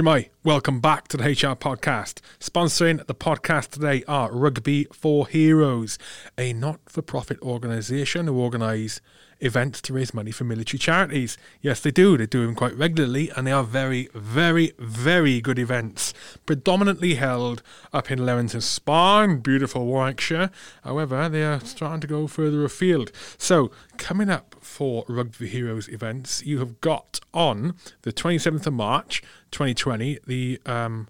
Shemai, welcome back to the HR podcast. Sponsoring the podcast today are Rugby for Heroes, a not for profit organisation who organise events to raise money for military charities. Yes, they do. They do them quite regularly, and they are very, very, very good events. Predominantly held up in Leamington Spa in beautiful Warwickshire. However, they are starting to go further afield. So, coming up for Rugby Heroes events, you have got on the 27th of March 2020 the um,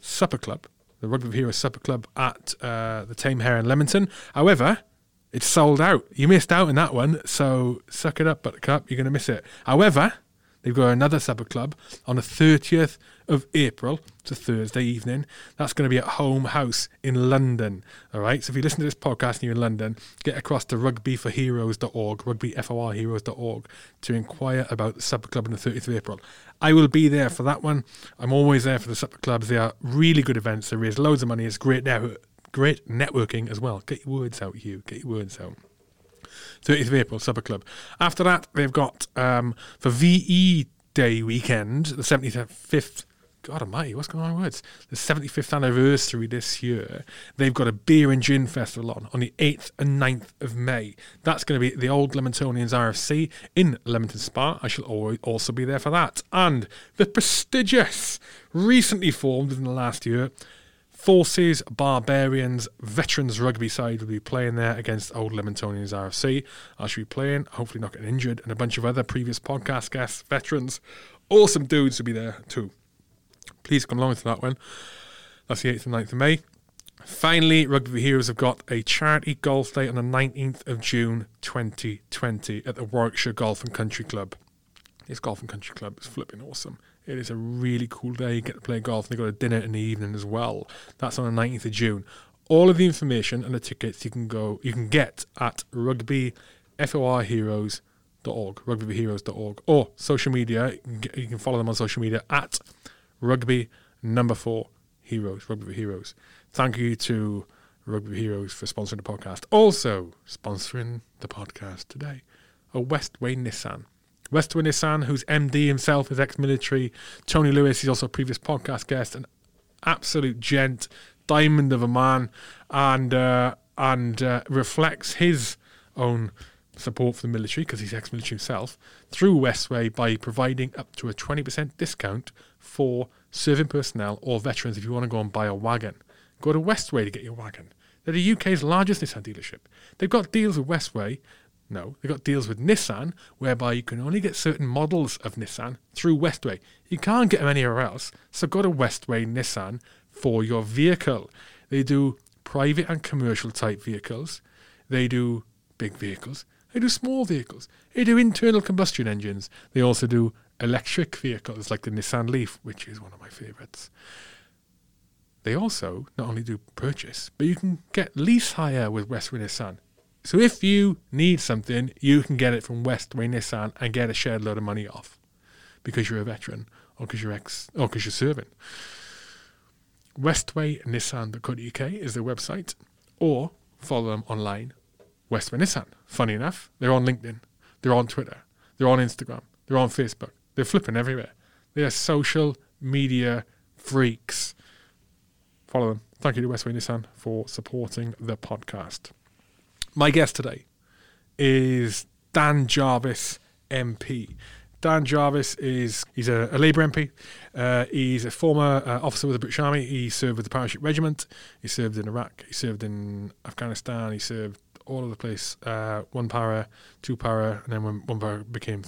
Supper Club. The Rugby Heroes Supper Club at uh, the Tame Hare in Leamington. However, it's sold out. You missed out on that one, so suck it up, Buttercup. You're going to miss it. However, they've got another supper club on the 30th of April. It's a Thursday evening. That's going to be at Home House in London. All right. So if you listen to this podcast and you're in London, get across to rugbyforheroes.org, rugbyforheroes.org to inquire about the supper club on the 30th of April. I will be there for that one. I'm always there for the supper clubs. They are really good events. They raise loads of money. It's great network great networking as well. Get your words out, Hugh. Get your words out. 30th of April, Supper Club. After that, they've got um, for VE Day weekend, the 75th. God almighty, what's going on with words? The 75th anniversary this year. They've got a beer and gin festival on on the 8th and 9th of May. That's going to be the old Leamingtonians RFC in Leamington Spa. I shall also be there for that. And the prestigious, recently formed in the last year, Forces Barbarians Veterans Rugby side will be playing there against Old Leamingtonians RFC. I should be playing, hopefully not getting injured, and a bunch of other previous podcast guests, veterans, awesome dudes will be there too. Please come along to that one. That's the 8th and 9th of May. Finally, Rugby Heroes have got a charity golf day on the 19th of June 2020 at the Warwickshire Golf and Country Club. This golf and country club is flipping awesome. It is a really cool day. You get to play golf. And they've got a dinner in the evening as well. That's on the 19th of June. All of the information and the tickets you can go you can get at rugbyforheroes.org, rugbyforheroes.org, or social media. You can, follow them on social media at rugby number four heroes, rugby heroes. Thank you to Rugby Heroes for sponsoring the podcast. Also sponsoring the podcast today, a Westway Nissan. Westway Nissan, whose MD himself is ex-military. Tony Lewis, he's also a previous podcast guest, an absolute gent, diamond of a man, and uh, and uh, reflects his own support for the military because he's ex-military himself through Westway by providing up to a 20% discount for serving personnel or veterans if you want to go and buy a wagon. Go to Westway to get your wagon. They're the UK's largest Nissan dealership. They've got deals with Westway no, they've got deals with Nissan whereby you can only get certain models of Nissan through Westway. You can't get them anywhere else, so go to Westway Nissan for your vehicle. They do private and commercial type vehicles. They do big vehicles. They do small vehicles. They do internal combustion engines. They also do electric vehicles like the Nissan Leaf, which is one of my favourites. They also not only do purchase, but you can get lease hire with Westway Nissan. So if you need something, you can get it from Westway Nissan and get a shared load of money off because you're a veteran or because you're ex or because you're serving. Westwaynissan.co.uk is their website, or follow them online. Westway Nissan. Funny enough, they're on LinkedIn, they're on Twitter, they're on Instagram, they're on Facebook. They're flipping everywhere. They are social media freaks. Follow them. Thank you to Westway Nissan for supporting the podcast. My guest today is Dan Jarvis MP. Dan Jarvis is he's a, a Labour MP. Uh, he's a former uh, officer with the British Army. He served with the Parachute Regiment. He served in Iraq. He served in Afghanistan. He served all over the place. Uh, one para, two para, and then when one para became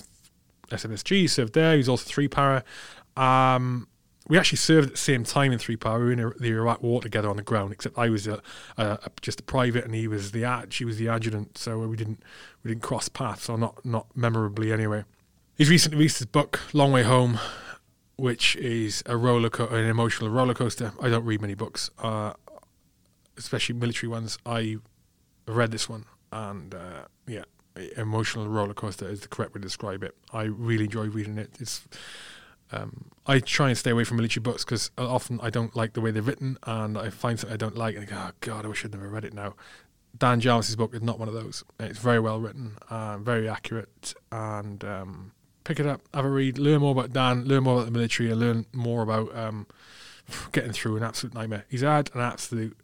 SFSG, he served there. He was also three para. Um, we actually served at the same time in Three Para. We were in the Iraq War together on the ground, except I was a, a, a, just a private and he was the she was the adjutant. So we didn't we didn't cross paths, or not not memorably anyway. He's recently released his book Long Way Home, which is a roller co- an emotional roller coaster. I don't read many books, uh, especially military ones. I read this one, and uh, yeah, emotional roller coaster is the correct way to describe it. I really enjoy reading it. It's um, I try and stay away from military books because often I don't like the way they're written, and I find something I don't like, and I go, "Oh God, I wish I'd never read it now." Dan Jarvis's book is not one of those. It's very well written, uh, very accurate, and um, pick it up, have a read, learn more about Dan, learn more about the military, and learn more about um, getting through an absolute nightmare. He's had an absolute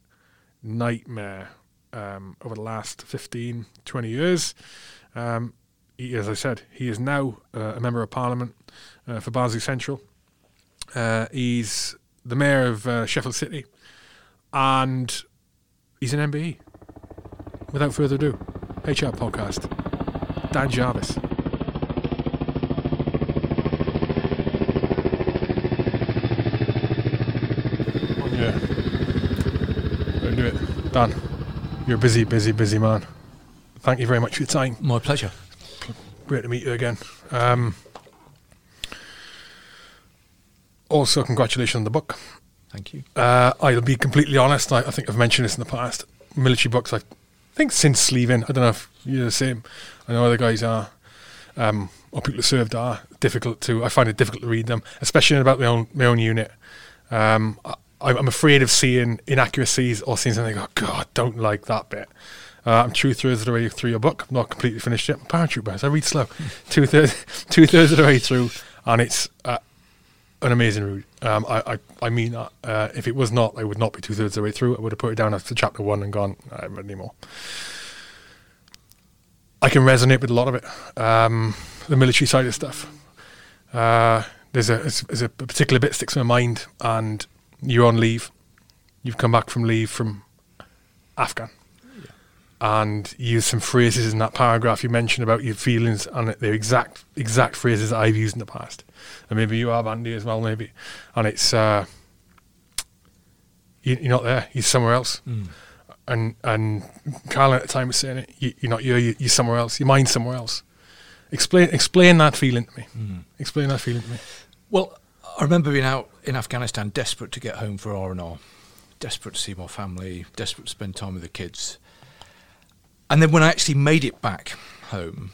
nightmare um, over the last 15, 20 years. Um, he, as I said, he is now uh, a member of parliament uh, for Barnsley Central. Uh, he's the mayor of uh, Sheffield City, and he's an MBE. Without further ado, HR podcast, Dan Jarvis. Do it. Dan, you're a busy, busy, busy man. Thank you very much for your time. My pleasure. Great to meet you again. Um, also, congratulations on the book. Thank you. Uh, I'll be completely honest. I, I think I've mentioned this in the past. Military books, I think since leaving, I don't know if you're the same. I know other guys are, um, or people who served are difficult to. I find it difficult to read them, especially about my own my own unit. Um, I, I'm afraid of seeing inaccuracies or seeing something. Oh God, don't like that bit. Uh, I'm two thirds of the way through your book. I'm not completely finished yet. Paratrooper, so I read slow. two thirds, two thirds of the way through, and it's uh, an amazing read. Um, I, I, I mean that. Uh, if it was not, I would not be two thirds of the way through. I would have put it down after chapter one and gone. I haven't read anymore. I can resonate with a lot of it. Um, the military side of stuff. Uh, there's a there's a particular bit that sticks in my mind, and you're on leave. You've come back from leave from Afghan and use some phrases in that paragraph you mentioned about your feelings and they're exact exact phrases I've used in the past. And maybe you have Andy as well, maybe. And it's uh, you, are not there, you're somewhere else. Mm. And and Carl at the time was saying it, you, are not here, you, you're somewhere else, your mind's somewhere else. Explain explain that feeling to me. Mm. Explain that feeling to me. Well, I remember being out in Afghanistan, desperate to get home for R and R, desperate to see my family, desperate to spend time with the kids and then when I actually made it back home,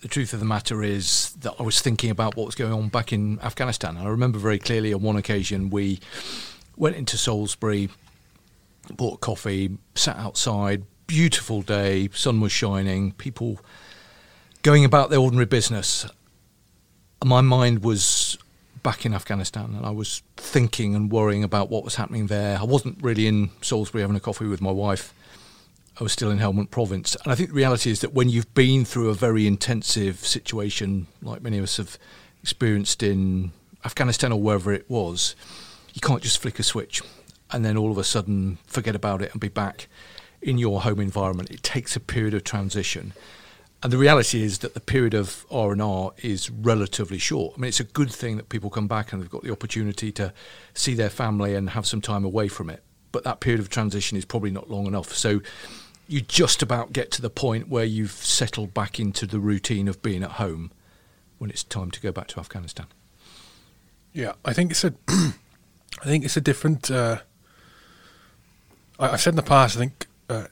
the truth of the matter is that I was thinking about what was going on back in Afghanistan. I remember very clearly on one occasion we went into Salisbury, bought coffee, sat outside, beautiful day, sun was shining, people going about their ordinary business. My mind was back in Afghanistan and I was thinking and worrying about what was happening there. I wasn't really in Salisbury having a coffee with my wife. I was still in Helmand Province. And I think the reality is that when you've been through a very intensive situation, like many of us have experienced in Afghanistan or wherever it was, you can't just flick a switch and then all of a sudden forget about it and be back in your home environment. It takes a period of transition. And the reality is that the period of R and R is relatively short. I mean, it's a good thing that people come back and they've got the opportunity to see their family and have some time away from it. But that period of transition is probably not long enough. So you just about get to the point where you've settled back into the routine of being at home when it's time to go back to Afghanistan. Yeah, I think it's a, I think it's a different. Uh, I, have said in the past. I think, uh,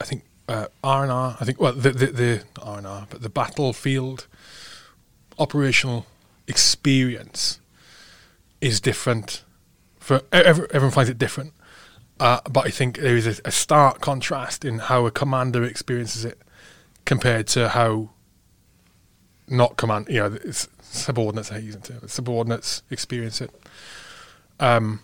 I think uh, R and R. I think well, the the, the R and R, but the battlefield operational experience is different for everyone finds it different uh, but I think there is a, a, stark contrast in how a commander experiences it compared to how not command, you know, subordinates are using it. Subordinates experience it. Um,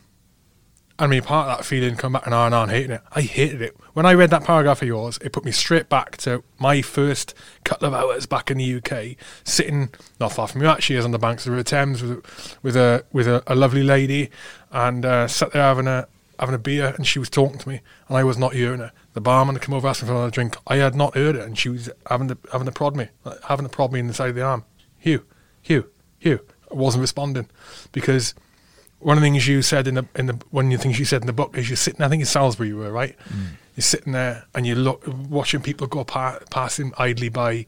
I mean, part of that feeling come back and R and hating it. I hated it when I read that paragraph of yours. It put me straight back to my first couple of hours back in the UK, sitting not far from you actually, as on the banks of the River Thames with with a with a, a lovely lady, and uh, sat there having a having a beer and she was talking to me and I was not hearing her. The barman had come over asking for another drink. I had not heard it and she was having to having to prod me, having to prod me in the side of the arm. Hugh, Hugh, Hugh. I wasn't responding because one of the things you said in the in the one of the things you said in the book is you're sitting. I think in Salisbury you were right. Mm. You're sitting there and you look watching people go pa- passing idly by,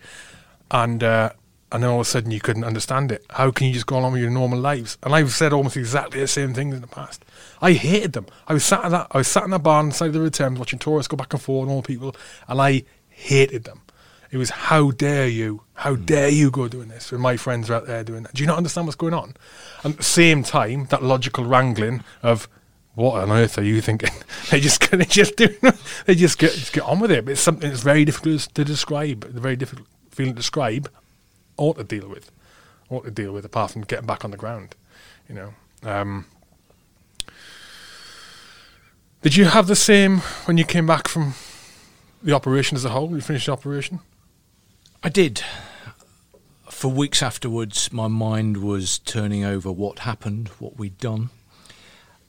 and uh, and then all of a sudden you couldn't understand it. How can you just go along with your normal lives? And I've said almost exactly the same things in the past. I hated them. I was sat in that I was sat in that bar on the side of the Thames watching tourists go back and forth and all people, and I hated them. It was how dare you, how mm. dare you go doing this when my friends are out there doing that. Do you not understand what's going on? And at the same time, that logical wrangling of what on earth are you thinking? they just they just do they just get just get on with it. But it's something that's very difficult to describe, the very difficult feeling to describe, or to deal with. what to deal with apart from getting back on the ground. You know. Um, did you have the same when you came back from the operation as a whole? You finished the operation. I did. For weeks afterwards, my mind was turning over what happened, what we'd done.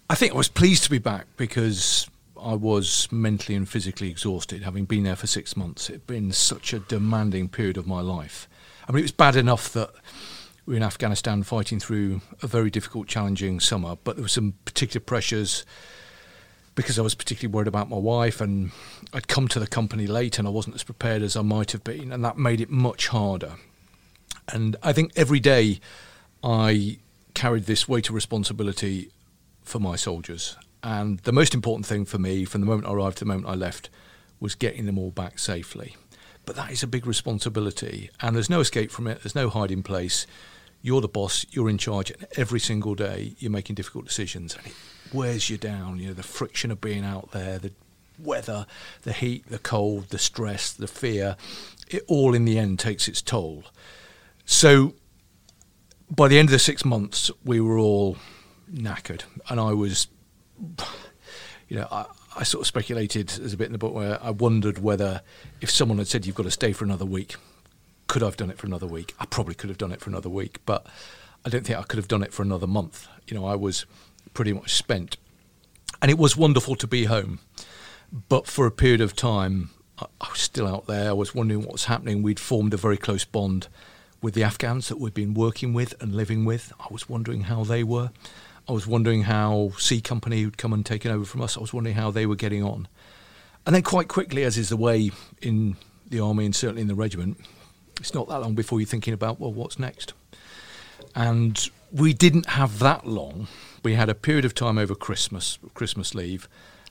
I think I was pleased to be back because I was mentally and physically exhausted, having been there for six months. It had been such a demanding period of my life. I mean, it was bad enough that we were in Afghanistan fighting through a very difficult, challenging summer, but there were some particular pressures because I was particularly worried about my wife and I'd come to the company late and I wasn't as prepared as I might have been, and that made it much harder. And I think every day I carried this weight of responsibility for my soldiers. And the most important thing for me, from the moment I arrived to the moment I left, was getting them all back safely. But that is a big responsibility, and there's no escape from it, there's no hiding place. You're the boss, you're in charge, and every single day you're making difficult decisions. Wears you down. You know, the friction of being out there, the weather, the heat, the cold, the stress, the fear, it all in the end takes its toll. So by the end of the six months, we were all knackered, and I was, you know, I, I sort of speculated. There's a bit in the book where I wondered whether if someone had said you've got to stay for another week, could I've done it for another week? I probably could have done it for another week, but I don't think I could have done it for another month. You know, I was pretty much spent. And it was wonderful to be home. But for a period of time, I, was still out there. I was wondering what was happening. We'd formed a very close bond with the Afghans that we'd been working with and living with. I was wondering how they were. I was wondering how C Company would come and taken over from us. I was wondering how they were getting on. And then quite quickly, as is the way in the army and certainly in the regiment, it's not that long before you're thinking about, well, what's next? And we didn't have that long we had a period of time over Christmas, Christmas leave,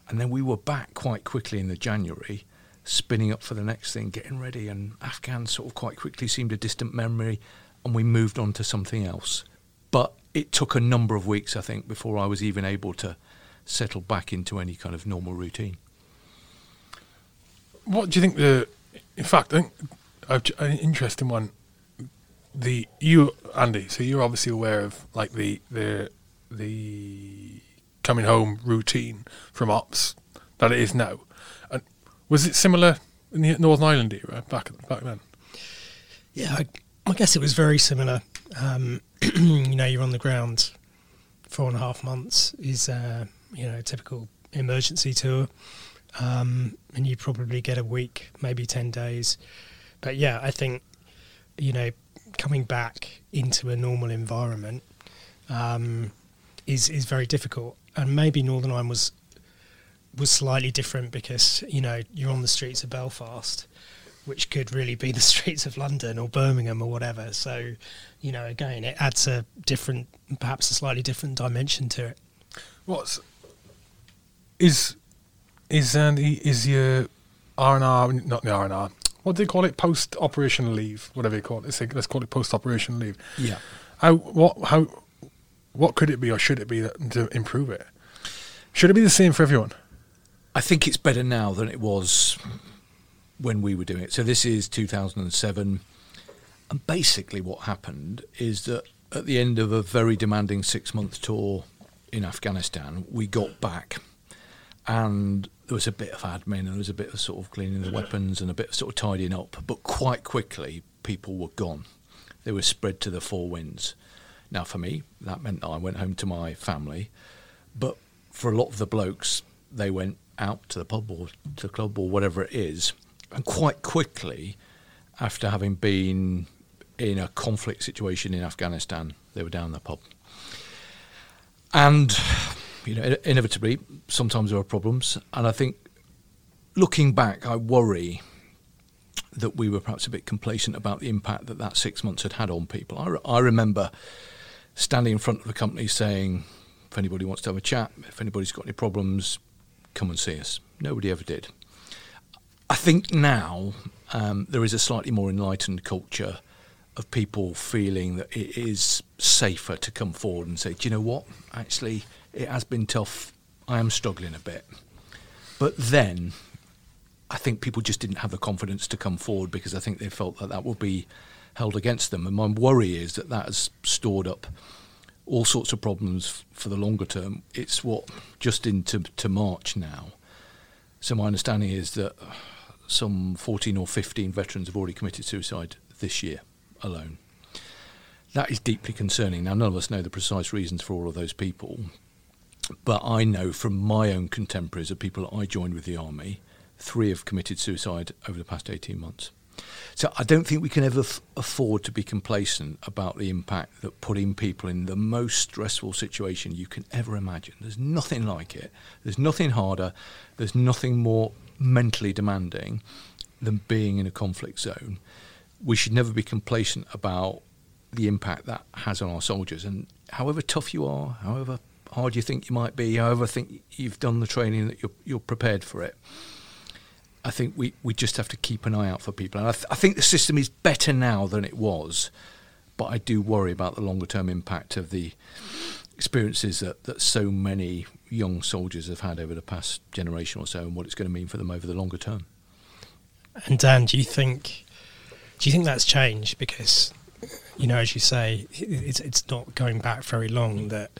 and then we were back quite quickly in the January, spinning up for the next thing, getting ready. And Afghan sort of quite quickly seemed a distant memory, and we moved on to something else. But it took a number of weeks, I think, before I was even able to settle back into any kind of normal routine. What do you think the? In fact, I think an interesting one. The you Andy, so you're obviously aware of like the the the coming home routine from ops that it is now. And was it similar in the Northern Ireland era back back then? Yeah, I, I guess it was very similar. Um, you know, you're on the ground four and a half months is uh, you know a typical emergency tour, um, and you probably get a week, maybe ten days. But yeah, I think you know coming back into a normal environment. Um, is is very difficult. And maybe Northern Ireland was was slightly different because you know you're on the streets of Belfast, which could really be the streets of London or Birmingham or whatever. So, you know, again, it adds a different, perhaps a slightly different dimension to it. What's is is Andy is your R and R not the R and R? What do they call it? Post operation leave, whatever you call it. Let's, let's call it post operation leave. Yeah. How what how what could it be or should it be to improve it? Should it be the same for everyone? I think it's better now than it was when we were doing it. So this is 2007. And basically, what happened is that at the end of a very demanding six month tour in Afghanistan, we got back and there was a bit of admin and there was a bit of sort of cleaning the weapons and a bit of sort of tidying up. But quite quickly, people were gone. They were spread to the four winds. Now, for me, that meant that I went home to my family, but for a lot of the blokes, they went out to the pub or to the club or whatever it is, and quite quickly, after having been in a conflict situation in Afghanistan, they were down the pub. And, you know, inevitably, sometimes there are problems. And I think looking back, I worry that we were perhaps a bit complacent about the impact that that six months had had on people. I, re- I remember standing in front of the company saying, if anybody wants to have a chat, if anybody's got any problems, come and see us. Nobody ever did. I think now um, there is a slightly more enlightened culture of people feeling that it is safer to come forward and say, do you know what? Actually, it has been tough. I am struggling a bit. But then I think people just didn't have the confidence to come forward because I think they felt that that would be held against them. And my worry is that that has stored up all sorts of problems for the longer term. It's what just into to March now. So my understanding is that some 14 or 15 veterans have already committed suicide this year alone. That is deeply concerning. Now, none of us know the precise reasons for all of those people, but I know from my own contemporaries of people that I joined with the army, three have committed suicide over the past 18 months. So I don't think we can ever f- afford to be complacent about the impact that putting people in the most stressful situation you can ever imagine. There's nothing like it. There's nothing harder. There's nothing more mentally demanding than being in a conflict zone. We should never be complacent about the impact that has on our soldiers. And however tough you are, however hard you think you might be, however think you've done the training that you're, you're prepared for it. I think we, we just have to keep an eye out for people. And I, th- I think the system is better now than it was, but I do worry about the longer term impact of the experiences that, that so many young soldiers have had over the past generation or so and what it's going to mean for them over the longer term. And Dan, do you think do you think that's changed because you know, as you say, it's it's not going back very long that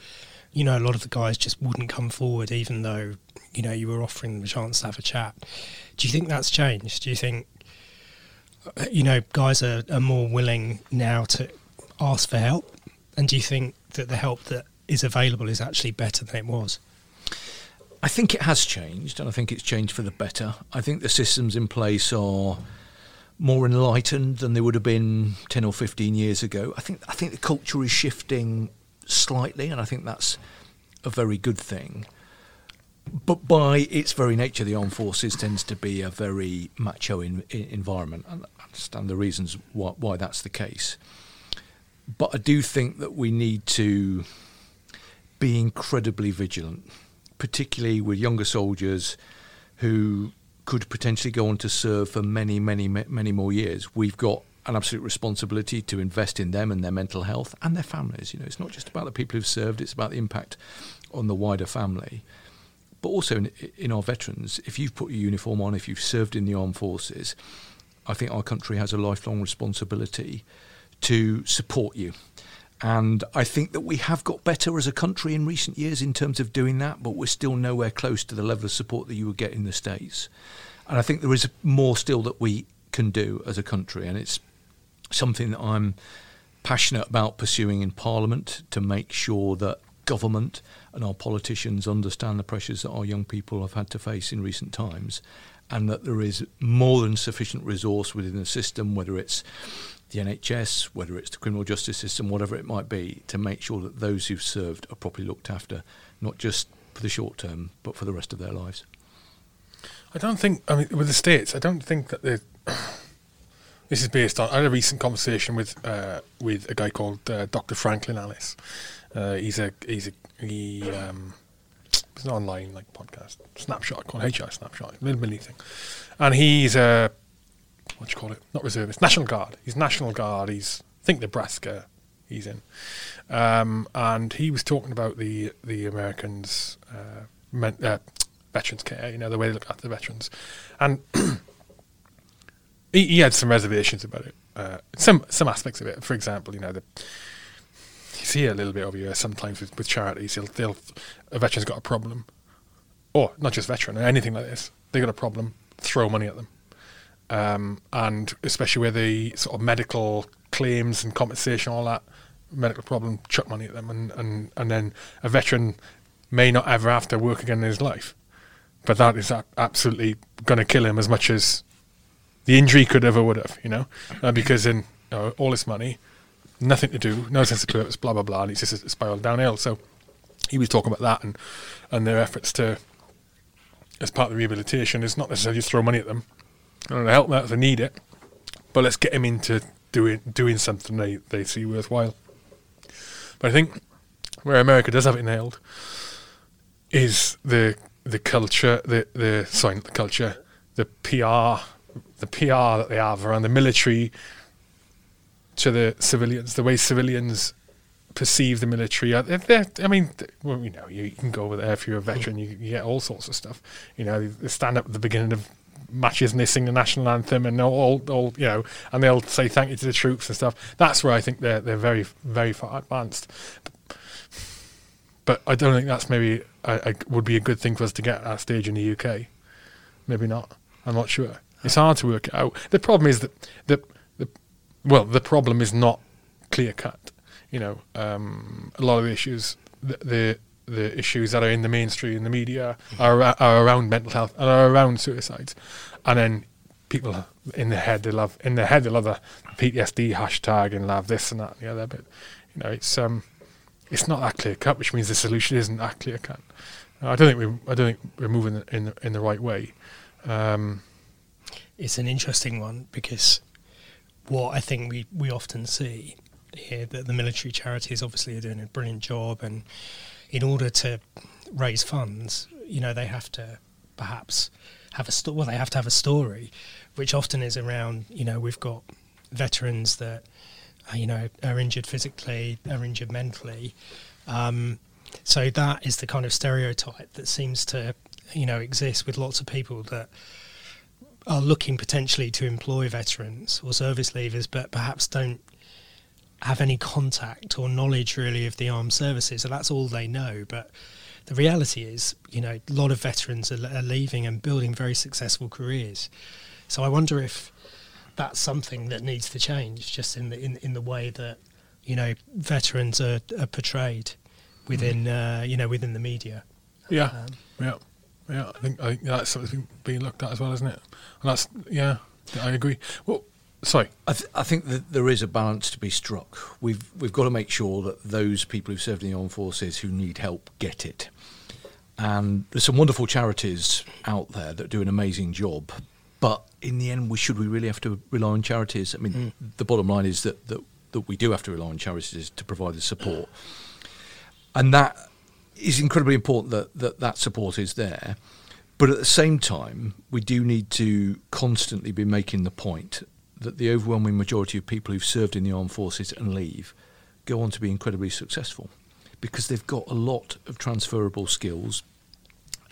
you know a lot of the guys just wouldn't come forward even though you know you were offering them a chance to have a chat. Do you think that's changed? Do you think uh, you know guys are, are more willing now to ask for help? And do you think that the help that is available is actually better than it was? I think it has changed, and I think it's changed for the better. I think the systems in place are more enlightened than they would have been ten or fifteen years ago. I think I think the culture is shifting slightly, and I think that's a very good thing. But by its very nature, the armed forces tends to be a very macho in, in environment, and I understand the reasons why, why that's the case. But I do think that we need to be incredibly vigilant, particularly with younger soldiers who could potentially go on to serve for many, many, many more years. We've got an absolute responsibility to invest in them and their mental health and their families. You know, it's not just about the people who've served; it's about the impact on the wider family. But also in, in our veterans, if you've put your uniform on, if you've served in the armed forces, I think our country has a lifelong responsibility to support you. And I think that we have got better as a country in recent years in terms of doing that, but we're still nowhere close to the level of support that you would get in the States. And I think there is more still that we can do as a country. And it's something that I'm passionate about pursuing in Parliament to make sure that government and our politicians understand the pressures that our young people have had to face in recent times and that there is more than sufficient resource within the system, whether it's the NHS, whether it's the criminal justice system, whatever it might be, to make sure that those who've served are properly looked after, not just for the short term, but for the rest of their lives. I don't think, I mean, with the states, I don't think that the. this is based on. I had a recent conversation with uh, with a guy called uh, Dr. Franklin Alice. Uh, he's a he's a he um, it's an online like podcast snapshot called HR Snapshot, little mini thing, and he's a what do you call it? Not reservist, National Guard. He's National Guard. He's I think Nebraska. He's in, um, and he was talking about the the Americans. Uh, men, uh, veterans care, you know, the way they look after the veterans. And he, he, had some reservations about it. Uh, some some aspects of it. For example, you know, the, you see a little bit over here sometimes with, with charities. They'll, they'll a veteran's got a problem, or not just veteran, anything like this. They got a problem, throw money at them, um, and especially where the sort of medical claims and compensation, all that medical problem, chuck money at them, and and and then a veteran may not ever have to work again in his life but that is absolutely going to kill him as much as the injury could ever would have, you know, uh, because in you know, all this money, nothing to do, no sense of purpose, blah blah blah, and it's just spiraled downhill. So he was talking about that and and their efforts to, as part of the rehabilitation, is not necessarily just throw money at them, I don't help them out if they need it, but let's get them into doing doing something they they see worthwhile. But I think where America does have it nailed is the the culture, the the sorry, the culture, the PR, the PR that they have around the military to the civilians, the way civilians perceive the military. Uh, they're, they're, I mean, well, you know, you, can go over there if you're a veteran, you, you, get all sorts of stuff. You know, they stand up at the beginning of matches and they sing the national anthem and all, all you know, and they'll say thank you to the troops and stuff. That's where I think they're they're very very far advanced. But I don't think that's maybe a, a, would be a good thing for us to get at that stage in the UK. Maybe not. I'm not sure. It's hard to work out. The problem is that the well, the problem is not clear cut. You know, um, a lot of the issues, the, the the issues that are in the mainstream, in the media, are are around mental health and are around suicides, and then people in their head they love in their head they love the PTSD hashtag and love this and that and the other. But you know, it's um, it's not that clear cut, which means the solution isn't that clear cut. I don't think we I don't think we're moving in the, in the right way. Um, it's an interesting one because what I think we, we often see here that the military charities obviously are doing a brilliant job, and in order to raise funds, you know, they have to perhaps have a sto- well, they have to have a story, which often is around you know we've got veterans that uh, you know are injured physically, are injured mentally. Um, so that is the kind of stereotype that seems to you know exist with lots of people that are looking potentially to employ veterans or service leavers, but perhaps don't have any contact or knowledge really of the armed services. So that's all they know. But the reality is, you know, a lot of veterans are, are leaving and building very successful careers. So I wonder if that's something that needs to change, just in the in, in the way that you know veterans are, are portrayed within mm. uh, you know within the media. Yeah, um, yeah. Yeah, I think, I think that's something being looked at as well, isn't it? And that's yeah, I agree. Well, sorry, I, th- I think that there is a balance to be struck. We've we've got to make sure that those people who've served in the armed forces who need help get it. And there's some wonderful charities out there that do an amazing job. But in the end, we should we really have to rely on charities? I mean, mm. the bottom line is that, that that we do have to rely on charities to provide the support, and that is incredibly important that, that that support is there. But at the same time, we do need to constantly be making the point that the overwhelming majority of people who've served in the armed forces and leave go on to be incredibly successful because they've got a lot of transferable skills.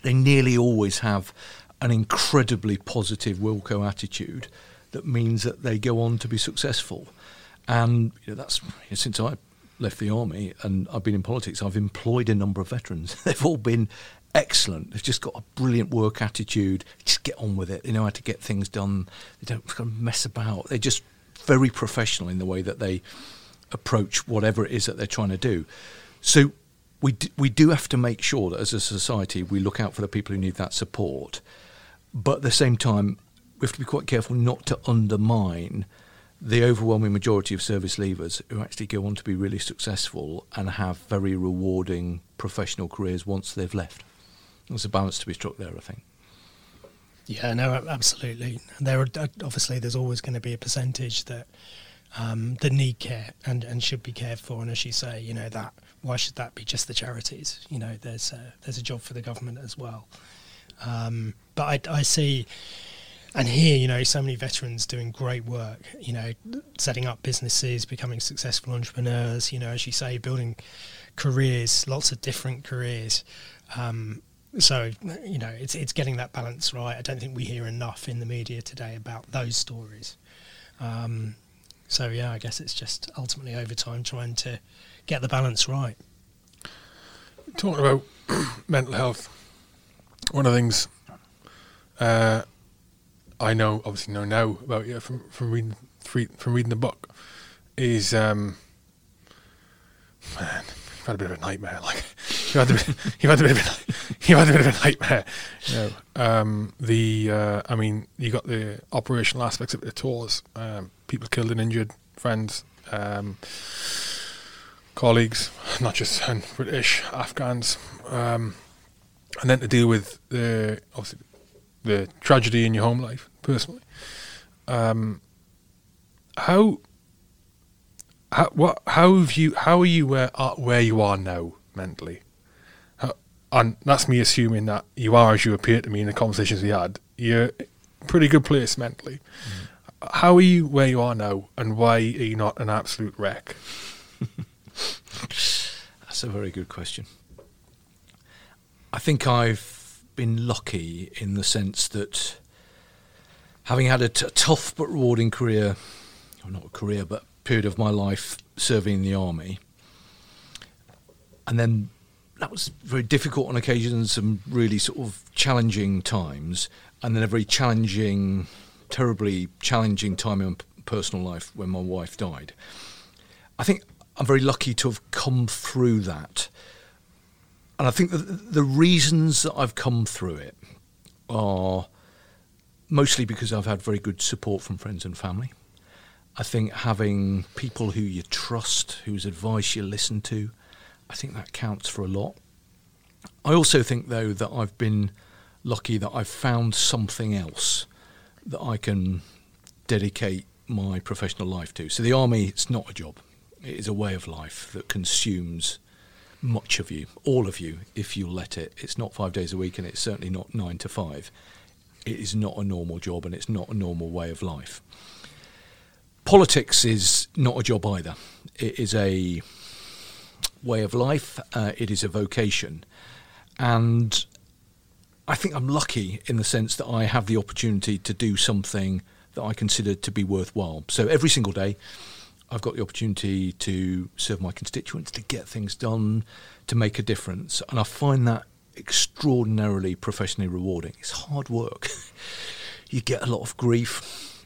They nearly always have an incredibly positive Wilco attitude that means that they go on to be successful. And you know, that's since I left the army and I've been in politics, I've employed a number of veterans. They've all been excellent. They've just got a brilliant work attitude. Just get on with it. They know how to get things done. They don't mess about. They're just very professional in the way that they approach whatever it is that they're trying to do. So we d- we do have to make sure that as a society we look out for the people who need that support, but at the same time we have to be quite careful not to undermine the overwhelming majority of service leavers who actually go on to be really successful and have very rewarding professional careers once they've left. There's a balance to be struck there, I think. Yeah, no, absolutely. There, are, uh, obviously, there's always going to be a percentage that um, that need care and, and should be cared for. And as you say, you know that why should that be just the charities? You know, there's a, there's a job for the government as well. Um, but I, I see and here, you know, so many veterans doing great work, you know, setting up businesses, becoming successful entrepreneurs, you know, as you say, building careers, lots of different careers. Um, so, you know, it's, it's getting that balance right. I don't think we hear enough in the media today about those stories. Um, so, yeah, I guess it's just ultimately over time trying to get the balance right. Talking about mental health, one of the things uh, I know, obviously know now about you from from reading from reading the book is um, man, you've had a bit of a nightmare. Like you had a bit, you had a bit of a, you had a bit of a nightmare. You know, um, the uh, I mean, you got the operational aspects of the tours, um, people killed and injured, friends, um, colleagues, not just and British, Afghans, um, and then to deal with the obviously the tragedy in your home life personally. Um, how how what how have you how are you where uh, where you are now mentally? How, and that's me assuming that you are as you appear to me in the conversations we had. You're pretty good place mentally. Mm. How are you where you are now, and why are you not an absolute wreck? that's a very good question. I think I've been lucky in the sense that having had a t- tough but rewarding career, or not a career, but period of my life serving in the army, and then that was very difficult on occasions, some really sort of challenging times, and then a very challenging, terribly challenging time in personal life when my wife died. I think I'm very lucky to have come through that. And I think that the reasons that I've come through it are mostly because I've had very good support from friends and family. I think having people who you trust, whose advice you listen to, I think that counts for a lot. I also think, though, that I've been lucky that I've found something else that I can dedicate my professional life to. So the army, it's not a job. It is a way of life that consumes much of you, all of you, if you let it. It's not five days a week and it's certainly not nine to five. It is not a normal job and it's not a normal way of life. Politics is not a job either. It is a way of life, uh, it is a vocation. And I think I'm lucky in the sense that I have the opportunity to do something that I consider to be worthwhile. So every single day, I've got the opportunity to serve my constituents, to get things done, to make a difference. And I find that extraordinarily professionally rewarding. It's hard work. you get a lot of grief.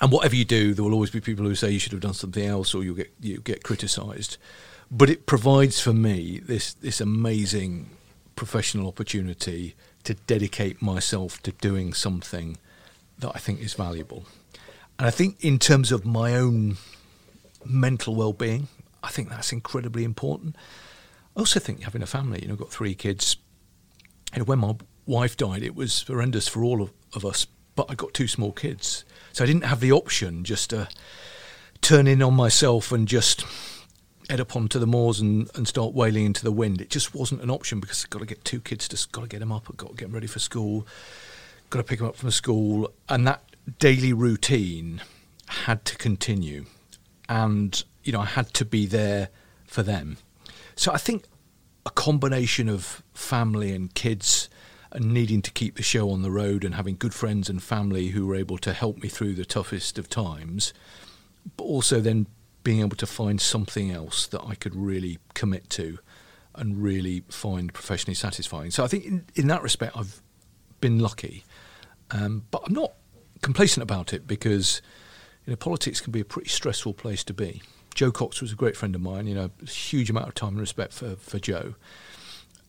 And whatever you do, there will always be people who say you should have done something else or you'll get, you get criticised. But it provides for me this, this amazing professional opportunity to dedicate myself to doing something that I think is valuable. And I think, in terms of my own mental well being, I think that's incredibly important. I also think having a family, you know, I've got three kids. Know, when my wife died, it was horrendous for all of, of us, but I got two small kids. So I didn't have the option just to turn in on myself and just head up onto the moors and, and start wailing into the wind. It just wasn't an option because I've got to get two kids, just got to get them up, I've got to get them ready for school, got to pick them up from school, and that daily routine had to continue, and you know I had to be there for them. So I think a combination of family and kids and needing to keep the show on the road and having good friends and family who were able to help me through the toughest of times, but also then being able to find something else that I could really commit to and really find professionally satisfying. So I think in, in that respect, I've been lucky. Um, but I'm not complacent about it because you know politics can be a pretty stressful place to be. Jo Cox was a great friend of mine. You know, huge amount of time and respect for for Jo,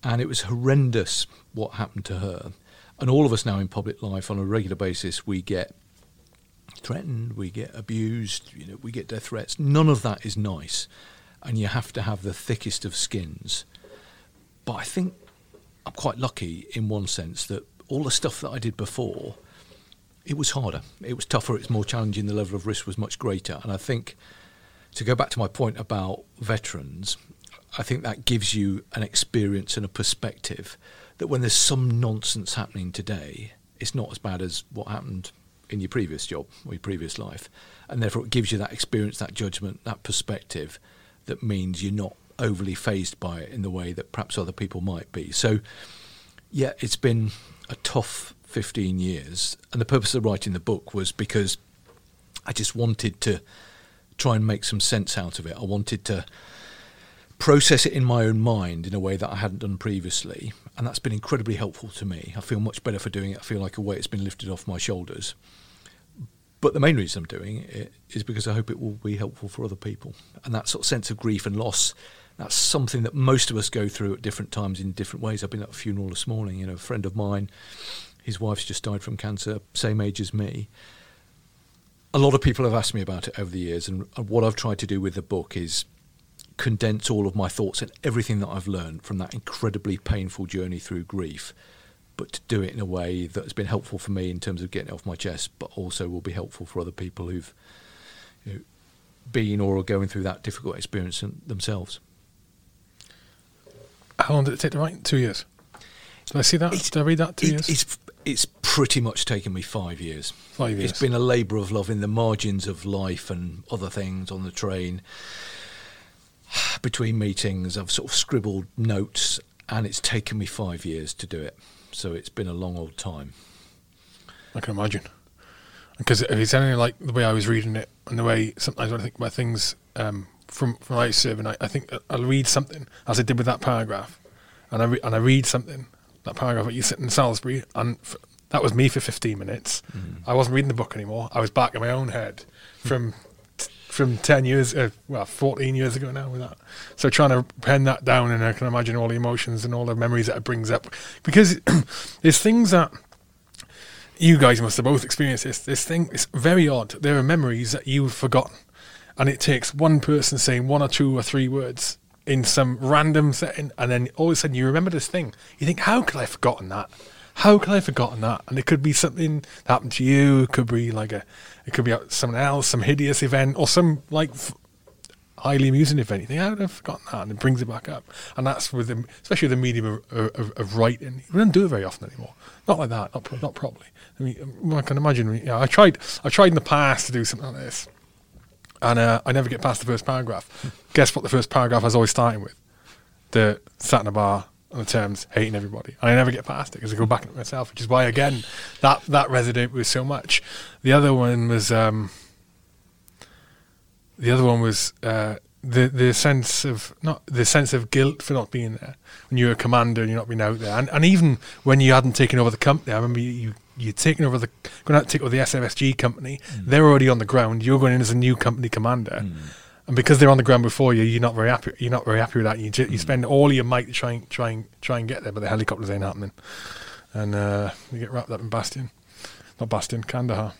and it was horrendous what happened to her. And all of us now in public life on a regular basis, we get threatened, we get abused, you know, we get death threats. None of that is nice, and you have to have the thickest of skins. But I think I'm quite lucky in one sense that all the stuff that I did before, it was harder, it was tougher, it's more challenging. The level of risk was much greater, and I think to go back to my point about veterans, I think that gives you an experience and a perspective that when there's some nonsense happening today, it's not as bad as what happened in your previous job or your previous life. And therefore, it gives you that experience, that judgment, that perspective that means you're not overly phased by it in the way that perhaps other people might be. So, yeah, it's been a tough 15 years. And the purpose of writing the book was because I just wanted to try and make some sense out of it. I wanted to process it in my own mind in a way that I hadn't done previously. And that's been incredibly helpful to me. I feel much better for doing it. I feel like a weight has been lifted off my shoulders. But the main reason I'm doing it is because I hope it will be helpful for other people. And that sort of sense of grief and loss, that's something that most of us go through at different times in different ways. I've been at a funeral this morning, you know, a friend of mine, his wife's just died from cancer, same age as me. A lot of people have asked me about it over the years, and what I've tried to do with the book is condense all of my thoughts and everything that I've learned from that incredibly painful journey through grief but to do it in a way that has been helpful for me in terms of getting it off my chest, but also will be helpful for other people who've you know, been or are going through that difficult experience themselves. How long did it take to write? Two years. Did I see that? Did I read that? Two it, years. It's it's pretty much taken me five years. Five years. It's been a labour of love in the margins of life and other things on the train. Between meetings, I've sort of scribbled notes, and it's taken me five years to do it so it's been a long old time. I can imagine. because if it's anything like the way I was reading it and the way sometimes when I think about things um, from from I serve, and I, I think I'll read something as I did with that paragraph, and I re- and I read something that paragraph that you sit in Salisbury, and f- that was me for 15 minutes. I wasn't reading the book anymore. I was back in my own head from t- from 10 years, uh, well, 14 years ago now with that. So trying to pen that down, and I can imagine all the emotions and all the memories that it brings up, because there's things that you guys must have both experienced this. This thing is very odd. There are memories that you've forgotten, and it takes one person saying one or two or three words in some random setting, and then all of a sudden you remember this thing. You think, "How could I have forgotten that? How could I have forgotten that?" And it could be something that happened to you. It could be like a, it could be someone else, some hideous event, or some like f- highly amusing event. You think, "How would I have forgotten that?" And it brings it back up, and that's with the, especially the medium of, of, of writing. We don't do it very often anymore. Not like that. Not not properly. I mean, I can imagine. Yeah, I tried. I tried in the past to do something like this, and uh, I never get past the first paragraph. Guess what? The first paragraph I was always starting with the sat in a bar on the terms hating everybody, and I never get past it because I go back at myself, which is why again that that resonated with so much. The other one was um, the other one was uh, the the sense of not the sense of guilt for not being there when you're a commander and you're not being out there, and and even when you hadn't taken over the company. I remember you. you you're taking over the going out to take over the SFSG company. Mm. They're already on the ground. You're going in as a new company commander, mm. and because they're on the ground before you, you're not very happy. You're not very happy with that. You you mm. spend all your might to try and try and try and get there, but the helicopters ain't happening, and uh, you get wrapped up in Bastion, not Bastion, Kandahar.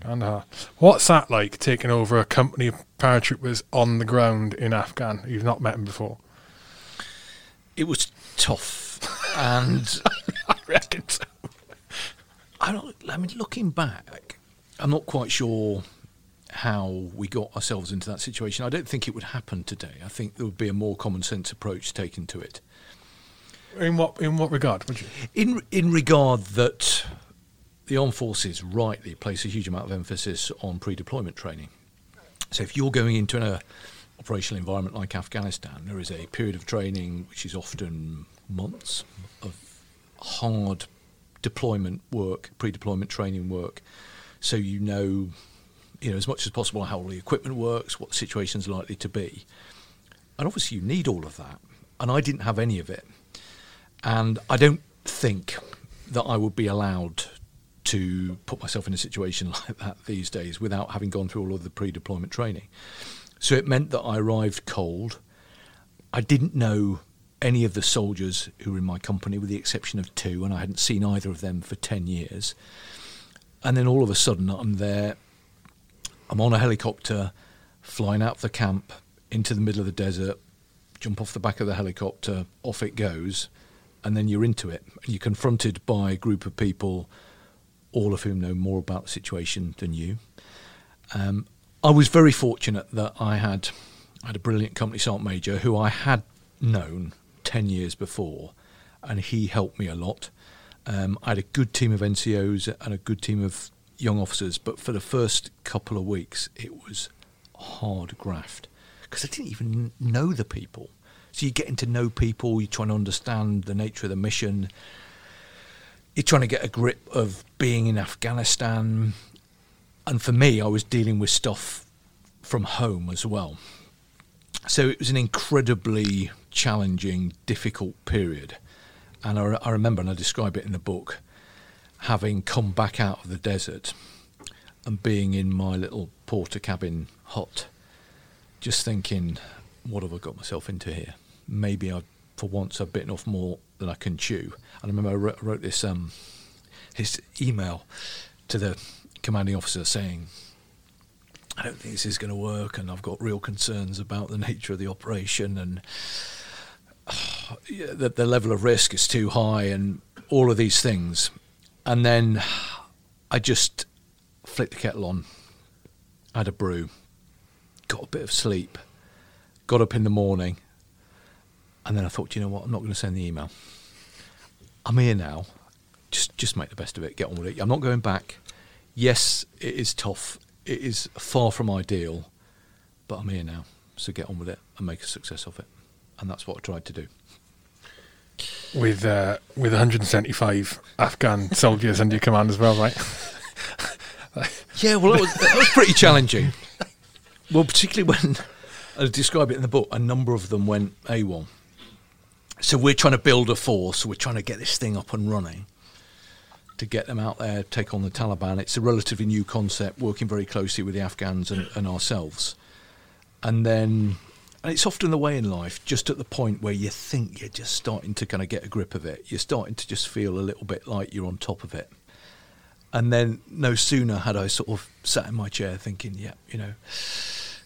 Kandahar. What's that like taking over a company of paratroopers on the ground in Afghan? You've not met them before. It was tough, and I reckon so. I don't. I mean, looking back, I'm not quite sure how we got ourselves into that situation. I don't think it would happen today. I think there would be a more common sense approach taken to it. In what in what regard? Would you? In in regard that the armed forces rightly place a huge amount of emphasis on pre-deployment training. So if you're going into an uh, operational environment like Afghanistan, there is a period of training which is often months of hard deployment work, pre-deployment training work, so you know, you know as much as possible how all the equipment works, what the situation's likely to be, and obviously you need all of that. And I didn't have any of it, and I don't think that I would be allowed to put myself in a situation like that these days without having gone through all of the pre-deployment training. So it meant that I arrived cold. I didn't know any of the soldiers who were in my company, with the exception of two, and I hadn't seen either of them for 10 years. And then all of a sudden, I'm there, I'm on a helicopter, flying out of the camp into the middle of the desert, jump off the back of the helicopter, off it goes, and then you're into it. You're confronted by a group of people, all of whom know more about the situation than you. Um, I was very fortunate that I had I had a brilliant company sergeant major who I had known 10 years before, and he helped me a lot. Um, I had a good team of NCOs and a good team of young officers, but for the first couple of weeks, it was hard graft because I didn't even know the people. So you're getting to know people, you're trying to understand the nature of the mission, you're trying to get a grip of being in Afghanistan. And for me, I was dealing with stuff from home as well. So it was an incredibly challenging, difficult period. And I, I remember, and I describe it in the book, having come back out of the desert and being in my little porter cabin hut, just thinking, what have I got myself into here? Maybe I, for once, I've bitten off more than I can chew. And I remember I wrote, wrote this um, his email to the commanding officer saying, I don't think this is going to work, and I've got real concerns about the nature of the operation, and the, the level of risk is too high, and all of these things. And then I just flicked the kettle on, had a brew, got a bit of sleep, got up in the morning, and then I thought, you know what, I'm not going to send the email. I'm here now. Just just make the best of it. Get on with it. I'm not going back. Yes, it is tough. It is far from ideal, but I'm here now. So get on with it and make a success of it. And that's what I tried to do. with uh, with 175 Afghan soldiers under your command as well, right? Yeah, well, that was, that was pretty challenging. Well, particularly when I describe it in the book, a number of them went AWOL. So we're trying to build a force. We're trying to get this thing up and running to get them out there, take on the Taliban. It's a relatively new concept, working very closely with the Afghans and, and ourselves. And then, and it's often the way in life, just at the point where you think you're just starting to kind of get a grip of it, you're starting to just feel a little bit like you're on top of it. And then, no sooner had I sort of sat in my chair thinking, yeah, you know,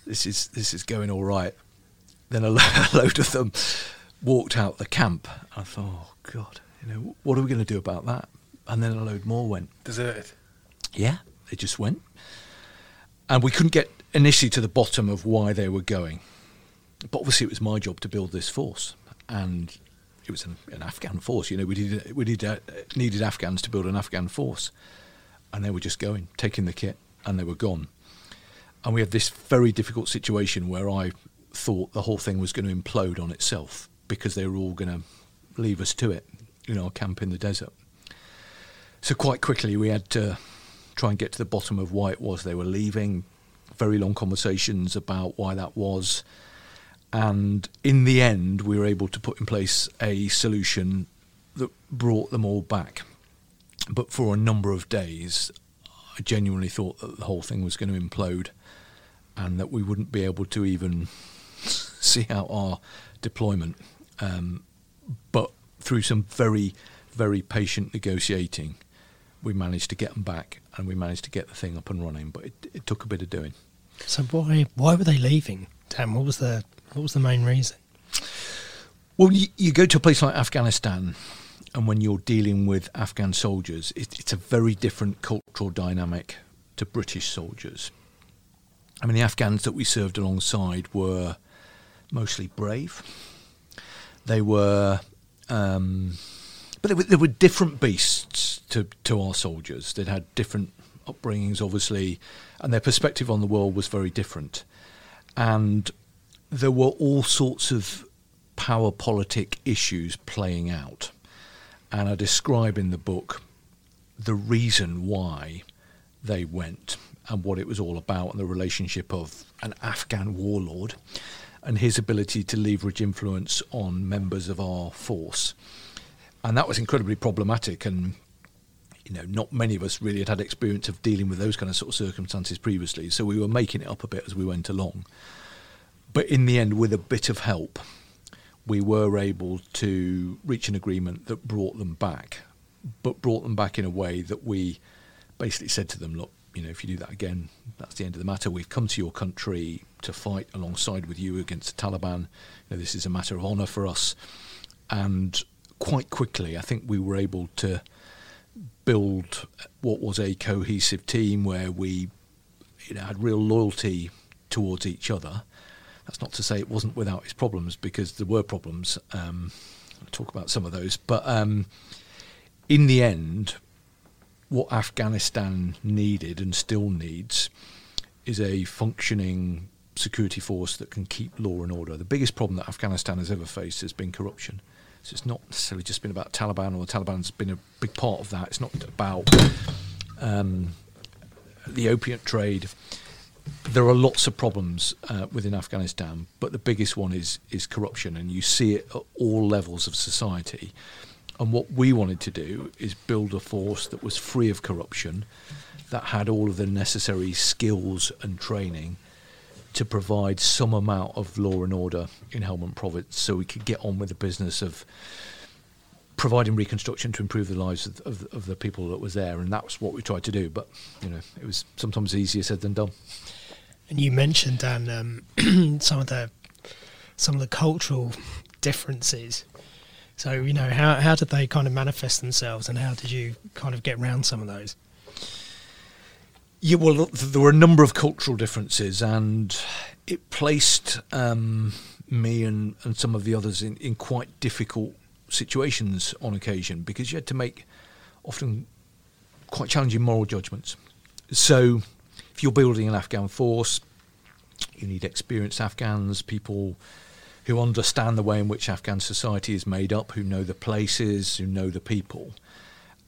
this is this is going all right. Then a, lo- a load of them walked out the camp. I thought, oh God, you know, what are we going to do about that? And then a load more went. Deserted. Yeah, they just went. And we couldn't get initially to the bottom of why they were going. But obviously, it was my job to build this force. And it was an, an Afghan force. You know, we, did, we did, uh, needed Afghans to build an Afghan force. And they were just going, taking the kit, and they were gone. And we had this very difficult situation where I thought the whole thing was going to implode on itself because they were all going to leave us to it, you know, camp in the desert. So quite quickly we had to try and get to the bottom of why it was they were leaving. Very long conversations about why that was. And in the end, we were able to put in place a solution that brought them all back. But for a number of days, I genuinely thought that the whole thing was going to implode and that we wouldn't be able to even see out our deployment. Um, but through some very, very patient negotiating, we managed to get them back and we managed to get the thing up and running. But it, it took a bit of doing. So why why were they leaving? Dan, what was the what was the main reason? Well, you, you go to a place like Afghanistan, and when you're dealing with Afghan soldiers, it, it's a very different cultural dynamic to British soldiers. I mean, the Afghans that we served alongside were mostly brave. They were, um, but they were, they were different beasts to, to our soldiers. They'd had different upbringings, obviously, and their perspective on the world was very different. And there were all sorts of power politic issues playing out. And I describe in the book the reason why they went and what it was all about and the relationship of an Afghan warlord and his ability to leverage influence on members of our force. And that was incredibly problematic and you know, not many of us really had had experience of dealing with those kind of sort of circumstances previously, so we were making it up a bit as we went along. But in the end, with a bit of help, we were able to reach an agreement that brought them back, but brought them back in a way that we basically said to them, look, you know, if you do that again, that's the end of the matter. We've come to your country to fight alongside with you against the Taliban. You know, this is a matter of honour for us. And quite quickly, I think we were able to build what was a cohesive team where we you know, had real loyalty towards each other. That's not to say it wasn't without its problems, because there were problems. Um, I'll talk about some of those. But um, in the end, what Afghanistan needed and still needs is a functioning security force that can keep law and order. The biggest problem that Afghanistan has ever faced has been corruption. So it's not necessarily just been about Taliban, or the Taliban's been a big part of that. It's not about um, the opiate trade. There are lots of problems uh, within Afghanistan, but the biggest one is is corruption, and you see it at all levels of society. And what we wanted to do is build a force that was free of corruption, that had all of the necessary skills and training to provide some amount of law and order in Helmand Province so we could get on with the business of providing reconstruction to improve the lives of, of, of, the people that was there and that's what we tried to do but you know it was sometimes easier said than done and you mentioned Dan um, some of the some of the cultural differences so you know how, how did they kind of manifest themselves and how did you kind of get around some of those yeah, well, there were a number of cultural differences, and it placed um, me and, and some of the others in, in quite difficult situations on occasion because you had to make often quite challenging moral judgments. So, if you're building an Afghan force, you need experienced Afghans, people who understand the way in which Afghan society is made up, who know the places, who know the people.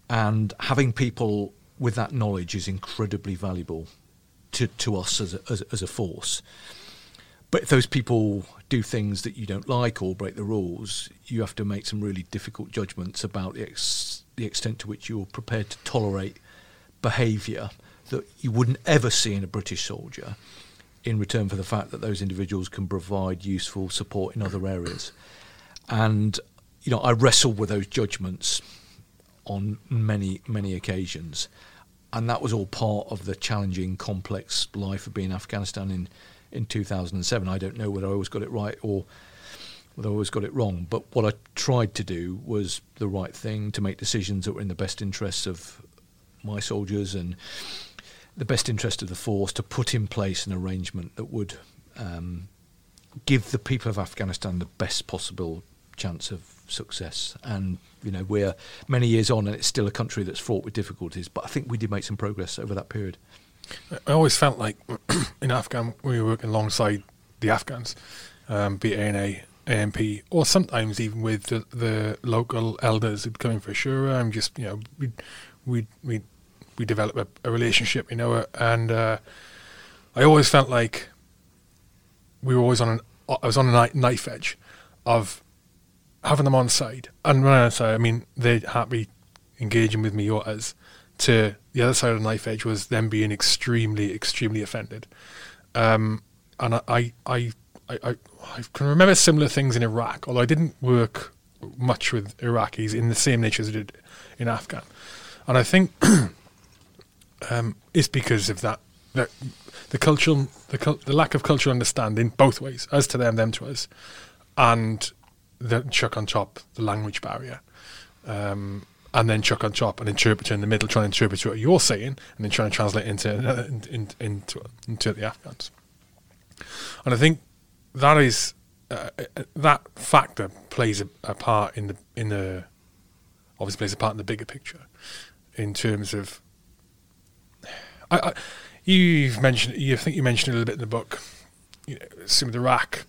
And having people with that knowledge is incredibly valuable to, to us as a, as, as a force. But if those people do things that you don't like or break the rules, you have to make some really difficult judgments about the, ex- the extent to which you're prepared to tolerate behaviour that you wouldn't ever see in a British soldier in return for the fact that those individuals can provide useful support in other areas. And, you know, I wrestled with those judgments on many, many occasions. And that was all part of the challenging, complex life of being in Afghanistan in, in 2007. I don't know whether I always got it right or whether I always got it wrong. But what I tried to do was the right thing to make decisions that were in the best interests of my soldiers and the best interest of the force to put in place an arrangement that would um, give the people of Afghanistan the best possible chance of success. And you know, we're many years on, and it's still a country that's fraught with difficulties. But I think we did make some progress over that period. I always felt like in Afghan we were working alongside the Afghans, um, be it ANA, ANP, or sometimes even with the, the local elders who'd come in for shura and just you know we we we we develop a, a relationship, you know, and uh, I always felt like we were always on an I was on a knife edge of having them on side, and when I say I mean they're happy engaging with me or us. To the other side of the knife edge was them being extremely, extremely offended, um, and I, I, I, I, I can remember similar things in Iraq, although I didn't work much with Iraqis in the same nature as I did in Afghan, and I think um, it's because of that, the cultural, the, the lack of cultural understanding both ways, us to them, them to us, and the chuck on top the language barrier. Um, and then chuck on top an interpreter in the middle trying to interpret what you're saying and then trying to translate into uh, in, into into the Afghans. And I think that is uh, uh, that factor plays a, a, part in the in the obviously plays a part in the bigger picture in terms of I, I, you've mentioned, you think you mentioned a little bit in the book, you know, some of the Iraq,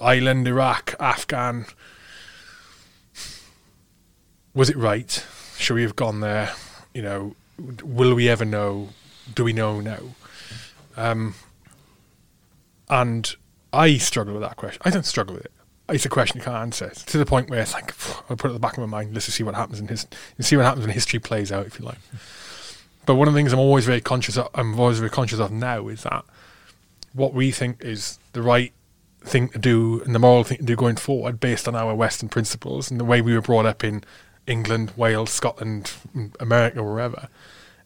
Ireland, Iraq, Afghan. Was it right? Should we have gone there? You know, will we ever know? Do we know now? Um, and I struggle with that question. I don't struggle with it. It's a question you can't answer it's to the point where it's like I'll put it at the back of my mind. Let's just see what happens in his, see what happens when history plays out, if you like. But one of the things I'm always very conscious of, I'm always very conscious of now is that what we think is the right thing to do and the moral thing to do going forward based on our Western principles and the way we were brought up in England, Wales, Scotland, America, wherever,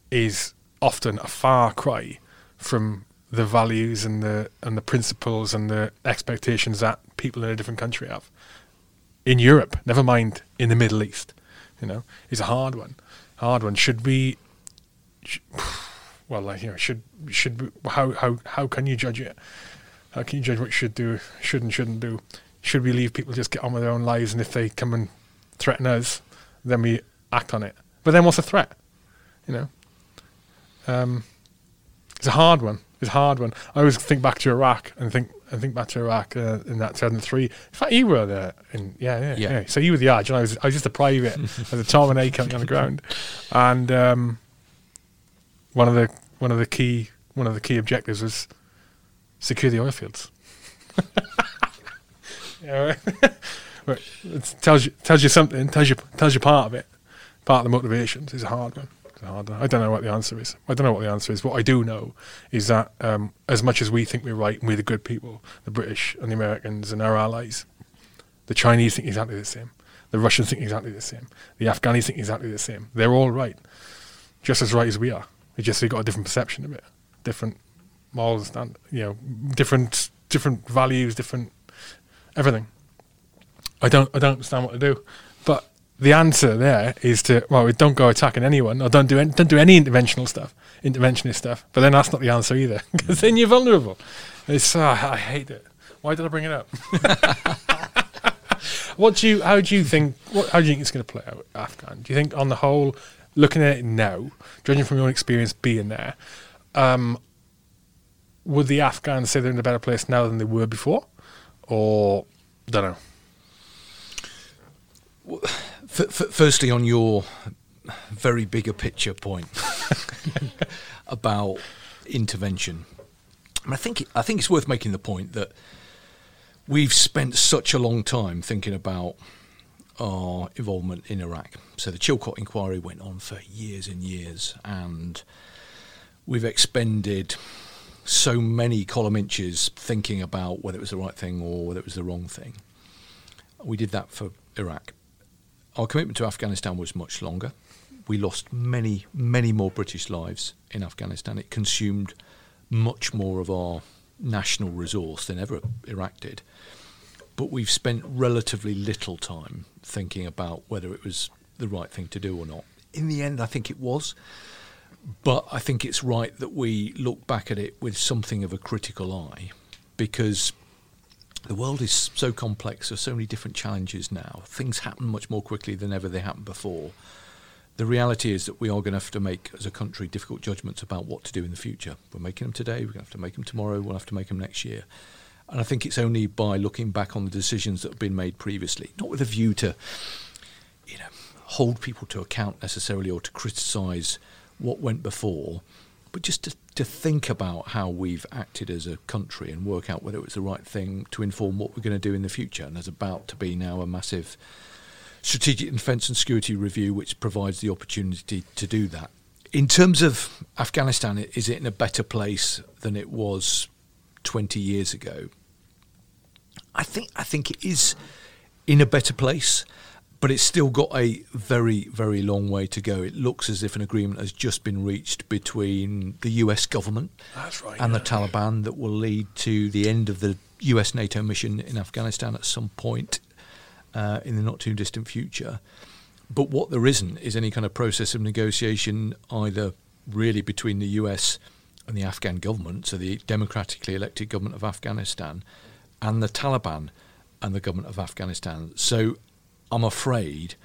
is often a far cry from the values and the and the principles and the expectations that people in a different country have. In Europe, never mind in the Middle East, you know, is a hard one. Hard one. Should we well, like you know, should should how how how can you judge it? How can you judge what you should do, should and shouldn't do? Should we leave people just get on with their own lives, and if they come and threaten us, then we act on it? But then, what's a threat? You know, um, it's a hard one. It's a hard one. I always think back to Iraq and think and think back to Iraq uh, in that 2003. In fact, you were there. In, yeah, yeah, yeah, yeah. So you were the Arch, and I was I was just a private at the Tom and A coming on the ground, and. Um, one of the one of the key one of the key objectives was secure the oil fields. yeah, right. it tells you tells you something. Tells you tells you part of it. Part of the motivations is a hard one. It's hard one. I don't know what the answer is. I don't know what the answer is. What I do know is that um, as much as we think we're right and we're the good people, the British and the Americans and our allies, the Chinese think exactly the same. The Russians think exactly the same. The Afghans think exactly the same. They're all right, just as right as we are. It's just we got a different perception of it, different morals, and you know, different different values, different everything. I don't I don't understand what to do, but the answer there is to well, don't go attacking anyone or don't do any, don't do any interventional stuff, interventionist stuff. But then that's not the answer either, because then you're vulnerable. It's uh, I hate it. Why did I bring it up? what do you? How do you think? What, how do you think it's going to play out, Afghan? Do you think, on the whole, looking at it now, judging from your own experience being there, um, would the Afghans say they're in a better place now than they were before, or don't know? Well, f- f- firstly, on your very bigger picture point, about intervention. I think I think it's worth making the point that we've spent such a long time thinking about our involvement in Iraq. So the Chilcot inquiry went on for years and years, and we've expended so many column inches thinking about whether it was the right thing or whether it was the wrong thing. We did that for Iraq. Our commitment to Afghanistan was much longer. We lost many, many more British lives in Afghanistan. It consumed much more of our national resource than ever Iraq did. But we've spent relatively little time thinking about whether it was the right thing to do or not. In the end, I think it was. But I think it's right that we look back at it with something of a critical eye because the world is so complex. There's so many different challenges now. Things happen much more quickly than ever they happened before. The reality is that we are going to have to make, as a country, difficult judgments about what to do in the future. We're making them today, we're going to have to make them tomorrow, we'll have to make them next year. And I think it's only by looking back on the decisions that have been made previously, not with a view to, you know, hold people to account necessarily or to criticise what went before, but just to, to think about how we've acted as a country and work out whether it was the right thing to inform what we're going to do in the future. And there's about to be now a massive strategic defence and security review, which provides the opportunity to do that. In terms of Afghanistan, is it in a better place than it was 20 years ago? I think I think it is in a better place but it's still got a very, very long way to go. It looks as if an agreement has just been reached between the US government right, and yeah. the Taliban that will lead to the end of the US NATO mission in Afghanistan at some point uh, in the not too distant future. But what there isn't is any kind of process of negotiation either really between the US and the Afghan government, so the democratically elected government of Afghanistan, and the Taliban and the government of Afghanistan. So I'm afraid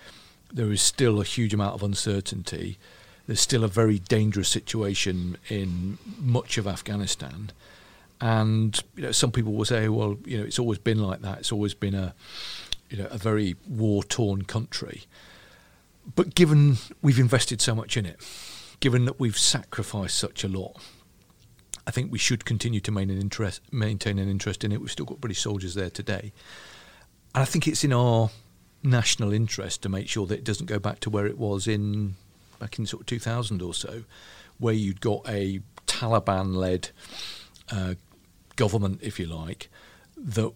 there is still a huge amount of uncertainty. There's still a very dangerous situation in much of Afghanistan. And you know, some people will say, well, you know, it's always been like that. It's always been a, you know, a very war-torn country. But given we've invested so much in it, given that we've sacrificed such a lot, I think we should continue to maintain an interest, maintain an interest in it. We've still got British soldiers there today, and I think it's in our national interest to make sure that it doesn't go back to where it was in back in sort of 2000 or so, where you'd got a Taliban-led uh, government, if you like, that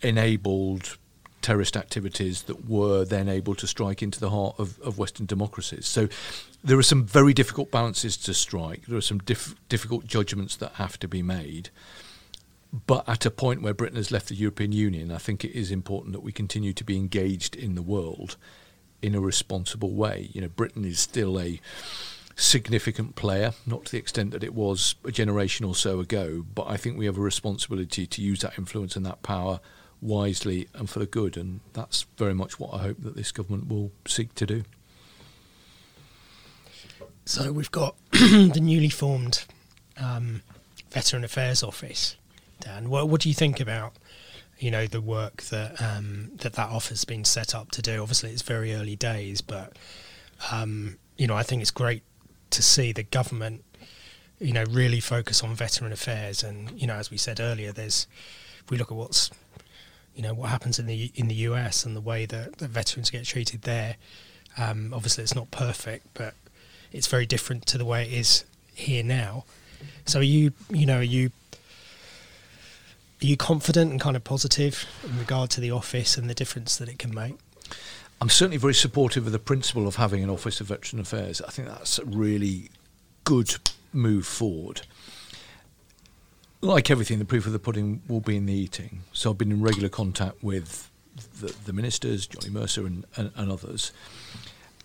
enabled terrorist activities that were then able to strike into the heart of, of Western democracies. So there are some very difficult balances to strike. There are some diff- difficult judgments that have to be made. But at a point where Britain has left the European Union, I think it is important that we continue to be engaged in the world in a responsible way. You know, Britain is still a significant player, not to the extent that it was a generation or so ago, but I think we have a responsibility to use that influence and that power wisely and for the good, and that's very much what I hope that this government will seek to do. So we've got the newly formed um, Veteran Affairs Office. Dan, what, what do you think about you know the work that um, that that office has been set up to do? Obviously, it's very early days, but um, you know I think it's great to see the government you know really focus on veteran affairs, and you know as we said earlier, there's if we look at what's you know what happens in the in the US and the way that, that veterans get treated there. Um, obviously, it's not perfect, but it's very different to the way it is here now. So, are you you know are you are you confident and kind of positive in regard to the office and the difference that it can make? I'm certainly very supportive of the principle of having an Office of Veteran Affairs. I think that's a really good move forward. Like everything, the proof of the pudding will be in the eating. So I've been in regular contact with the, the ministers, Johnny Mercer and, and, and others.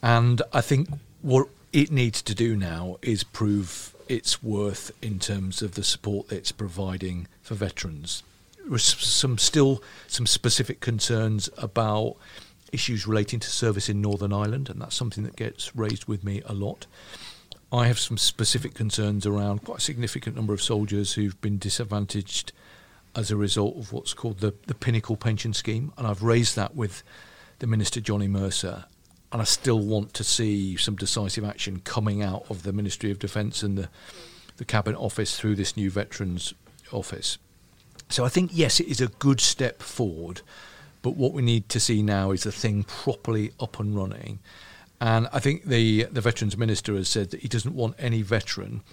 And I think what it needs to do now is prove its worth in terms of the support that it's providing for veterans. There are some still some specific concerns about issues relating to service in Northern Ireland, and that's something that gets raised with me a lot. I have some specific concerns around quite a significant number of soldiers who've been disadvantaged as a result of what's called the, the Pinnacle Pension Scheme, and I've raised that with the Minister Johnny Mercer. and I still want to see some decisive action coming out of the Ministry of Defence and the, the Cabinet Office through this new Veterans Office. So I think, yes, it is a good step forward, but what we need to see now is the thing properly up and running. And I think the, the Veterans Minister has said that he doesn't want any veteran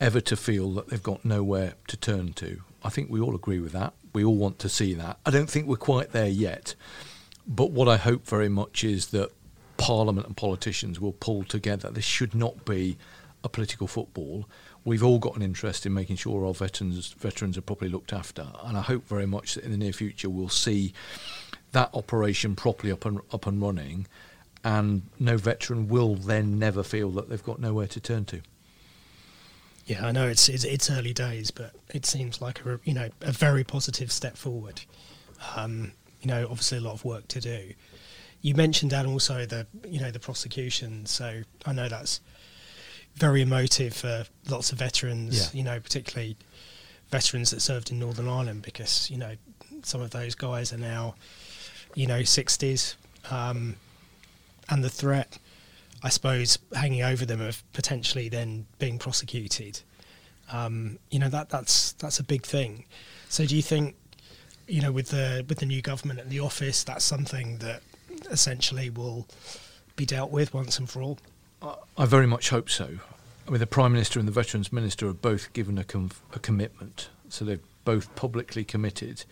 ever to feel that they've got nowhere to turn to. I think we all agree with that. We all want to see that. I don't think we're quite there yet. But what I hope very much is that Parliament and politicians will pull together. This should not be a political football. We've all got an interest in making sure our veterans veterans are properly looked after, and I hope very much that in the near future we'll see that operation properly up and up and running, and no veteran will then never feel that they've got nowhere to turn to. Yeah, I know it's it's, it's early days, but it seems like a you know a very positive step forward. Um, you know, obviously a lot of work to do. You mentioned Dan also the you know the prosecution, so I know that's very emotive for lots of veterans. Yeah. You know, particularly veterans that served in Northern Ireland, because you know some of those guys are now you know sixties, um, and the threat, I suppose, hanging over them of potentially then being prosecuted. Um, you know that that's that's a big thing. So do you think, you know, with the with the new government and the office, that's something that essentially will be dealt with once and for all? I very much hope so. I mean, the Prime Minister and the Veterans Minister have both given a, com- a commitment, so they've both publicly committed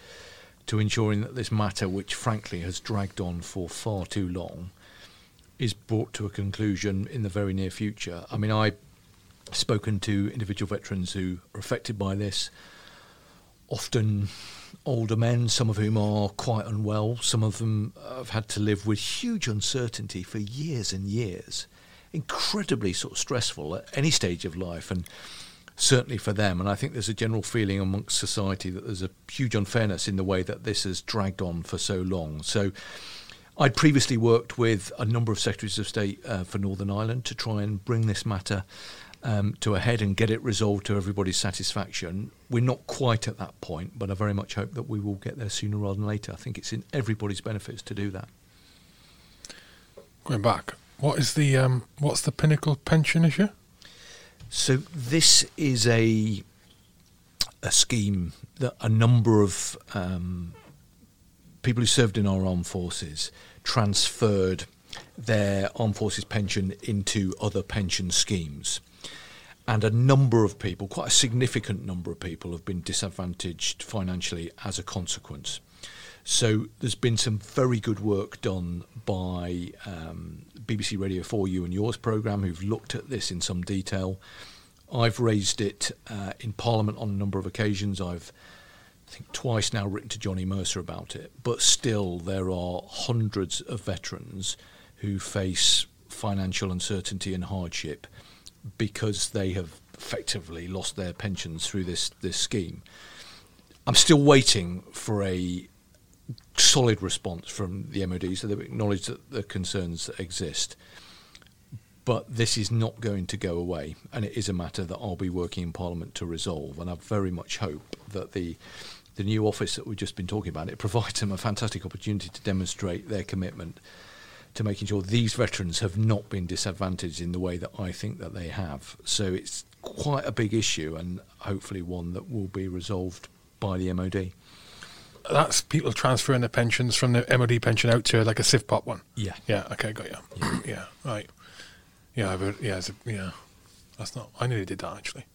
to ensuring that this matter, which frankly has dragged on for far too long, is brought to a conclusion in the very near future. I mean, I've spoken to individual veterans who are affected by this, often older men, some of whom are quite unwell, some of them have had to live with huge uncertainty for years and years. Incredibly sort of stressful at any stage of life and certainly for them. And I think there's a general feeling amongst society that there's a huge unfairness in the way that this has dragged on for so long. So I'd previously worked with a number of secretaries of state uh, for Northern Ireland to try and bring this matter um, to a head and get it resolved to everybody's satisfaction. We're not quite at that point, but I very much hope that we will get there sooner rather than later. I think it's in everybody's benefits to do that. Going back, what is the um, what's the pinnacle pension issue? So this is a a scheme that a number of um, people who served in our armed forces transferred their armed forces pension into other pension schemes. And a number of people, quite a significant number of people, have been disadvantaged financially as a consequence. So there's been some very good work done by um, BBC Radio 4 You and Yours programme who've looked at this in some detail. I've raised it uh, in Parliament on a number of occasions. I've I think twice now written to Johnny Mercer about it, but still there are hundreds of veterans who face financial uncertainty and hardship because they have effectively lost their pensions through this this scheme. I'm still waiting for a solid response from the MOD, so they've acknowledged that the concerns that exist. But this is not going to go away, and it is a matter that I'll be working in Parliament to resolve. And I very much hope that the the new office that we've just been talking about it provides them a fantastic opportunity to demonstrate their commitment to making sure these veterans have not been disadvantaged in the way that I think that they have. So it's quite a big issue, and hopefully one that will be resolved by the MOD. That's people transferring their pensions from the MOD pension out to like a CivPop one. Yeah. Yeah. Okay. Got you. Yeah. yeah right. Yeah. But yeah. It's a, yeah. That's not. I nearly did that actually.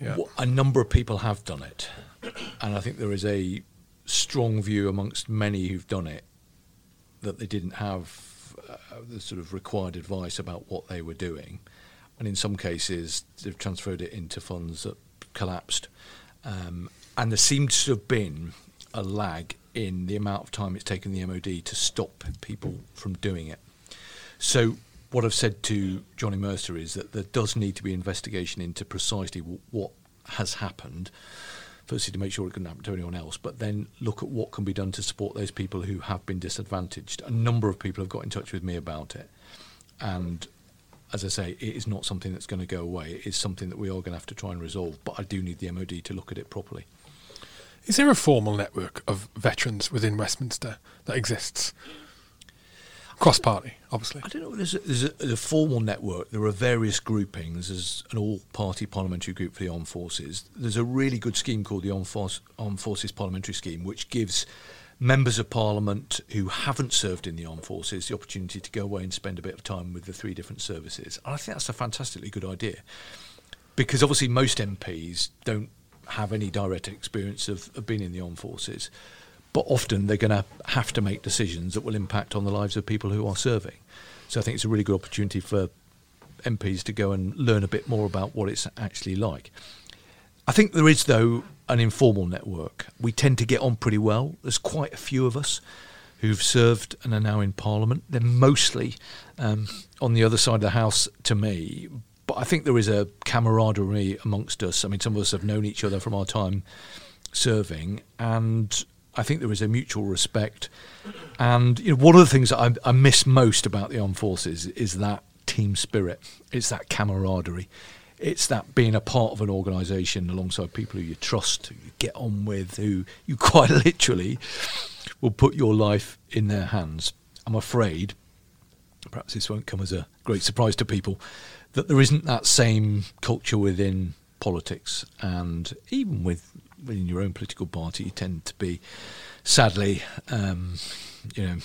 Yeah. Wh- A number of people have done it, and I think there is a strong view amongst many who've done it that they didn't have uh, the sort of required advice about what they were doing, and in some cases they've transferred it into funds that collapsed, um, and there seems to have been a lag in the amount of time it's taken the MOD to stop people from doing it. So what I've said to Johnny Mercer is that there does need to be investigation into precisely w- what has happened. Firstly, to make sure it couldn't happen to anyone else, but then look at what can be done to support those people who have been disadvantaged. A number of people have got in touch with me about it, and as I say, it is not something that's going to go away. It is something that we are going to have to try and resolve. But I do need the MOD to look at it properly. Is there a formal network of veterans within Westminster that exists? Cross party, obviously. I don't know. There's a, there's, a, a formal network. There are various groupings. There's an all-party parliamentary group for the armed forces. There's a really good scheme called the Armed, Force, armed Forces Parliamentary Scheme, which gives members of parliament who haven't served in the armed forces the opportunity to go away and spend a bit of time with the three different services. And I think that's a fantastically good idea because obviously most MPs don't have any direct experience of, of being in the armed forces, but often they're going to have to make decisions that will impact on the lives of people who are serving. So I think it's a really good opportunity for MPs to go and learn a bit more about what it's actually like. I think there is, though, an informal network. We tend to get on pretty well. There's quite a few of us who've served and are now in Parliament. They're mostly um, on the other side of the House to me, but I think there is a camaraderie amongst us. I mean, some of us have known each other from our time serving, and I think there is a mutual respect. And you know, one of the things that I, I miss most about the armed forces is that team spirit. It's that camaraderie. It's that being a part of an organisation alongside people who you trust, who you get on with, who you quite literally will put your life in their hands. I'm afraid, perhaps this won't come as a great surprise to people, that there isn't that same culture within politics and even with within your own political party you tend to be sadly um, you know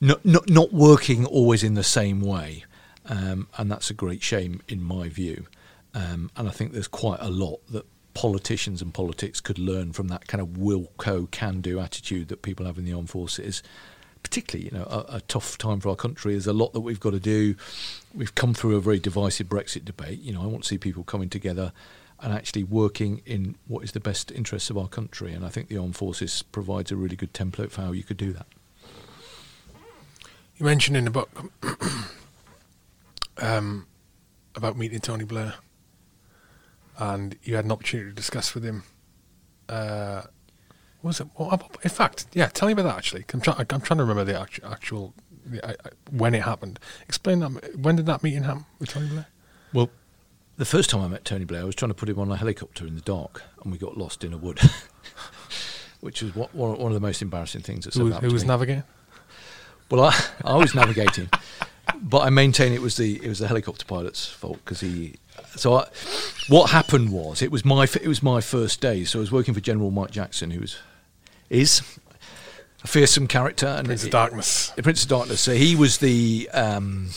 not, not not working always in the same way um, and that's a great shame in my view um, and I think there's quite a lot that politicians and politics could learn from that kind of Wilco can do attitude that people have in the armed forces particularly, you know, a, a, tough time for our country. There's a lot that we've got to do. We've come through a very divisive Brexit debate. You know, I want to see people coming together and actually working in what is the best interests of our country. And I think the armed forces provides a really good template for how you could do that. You mentioned in the book um, about meeting Tony Blair, and you had an opportunity to discuss with him. Uh, was it? Well, in fact, yeah. Tell me about that actually. I'm, try, I'm trying to remember the actual, actual the, uh, when it happened. Explain that. When did that meeting happen with Tony Blair? Well, the first time I met Tony Blair, I was trying to put him on a helicopter in the dark, and we got lost in a wood, which was what, one of the most embarrassing things that's ever happened. Who was navigating? Well, I, I was navigating, but I maintain it was the it was the helicopter pilot's fault because he. So I, what happened was it was my it was my first day. So I was working for General Mike Jackson, who was is a fearsome character and Prince of Darkness. The Prince of Darkness. So he was the um,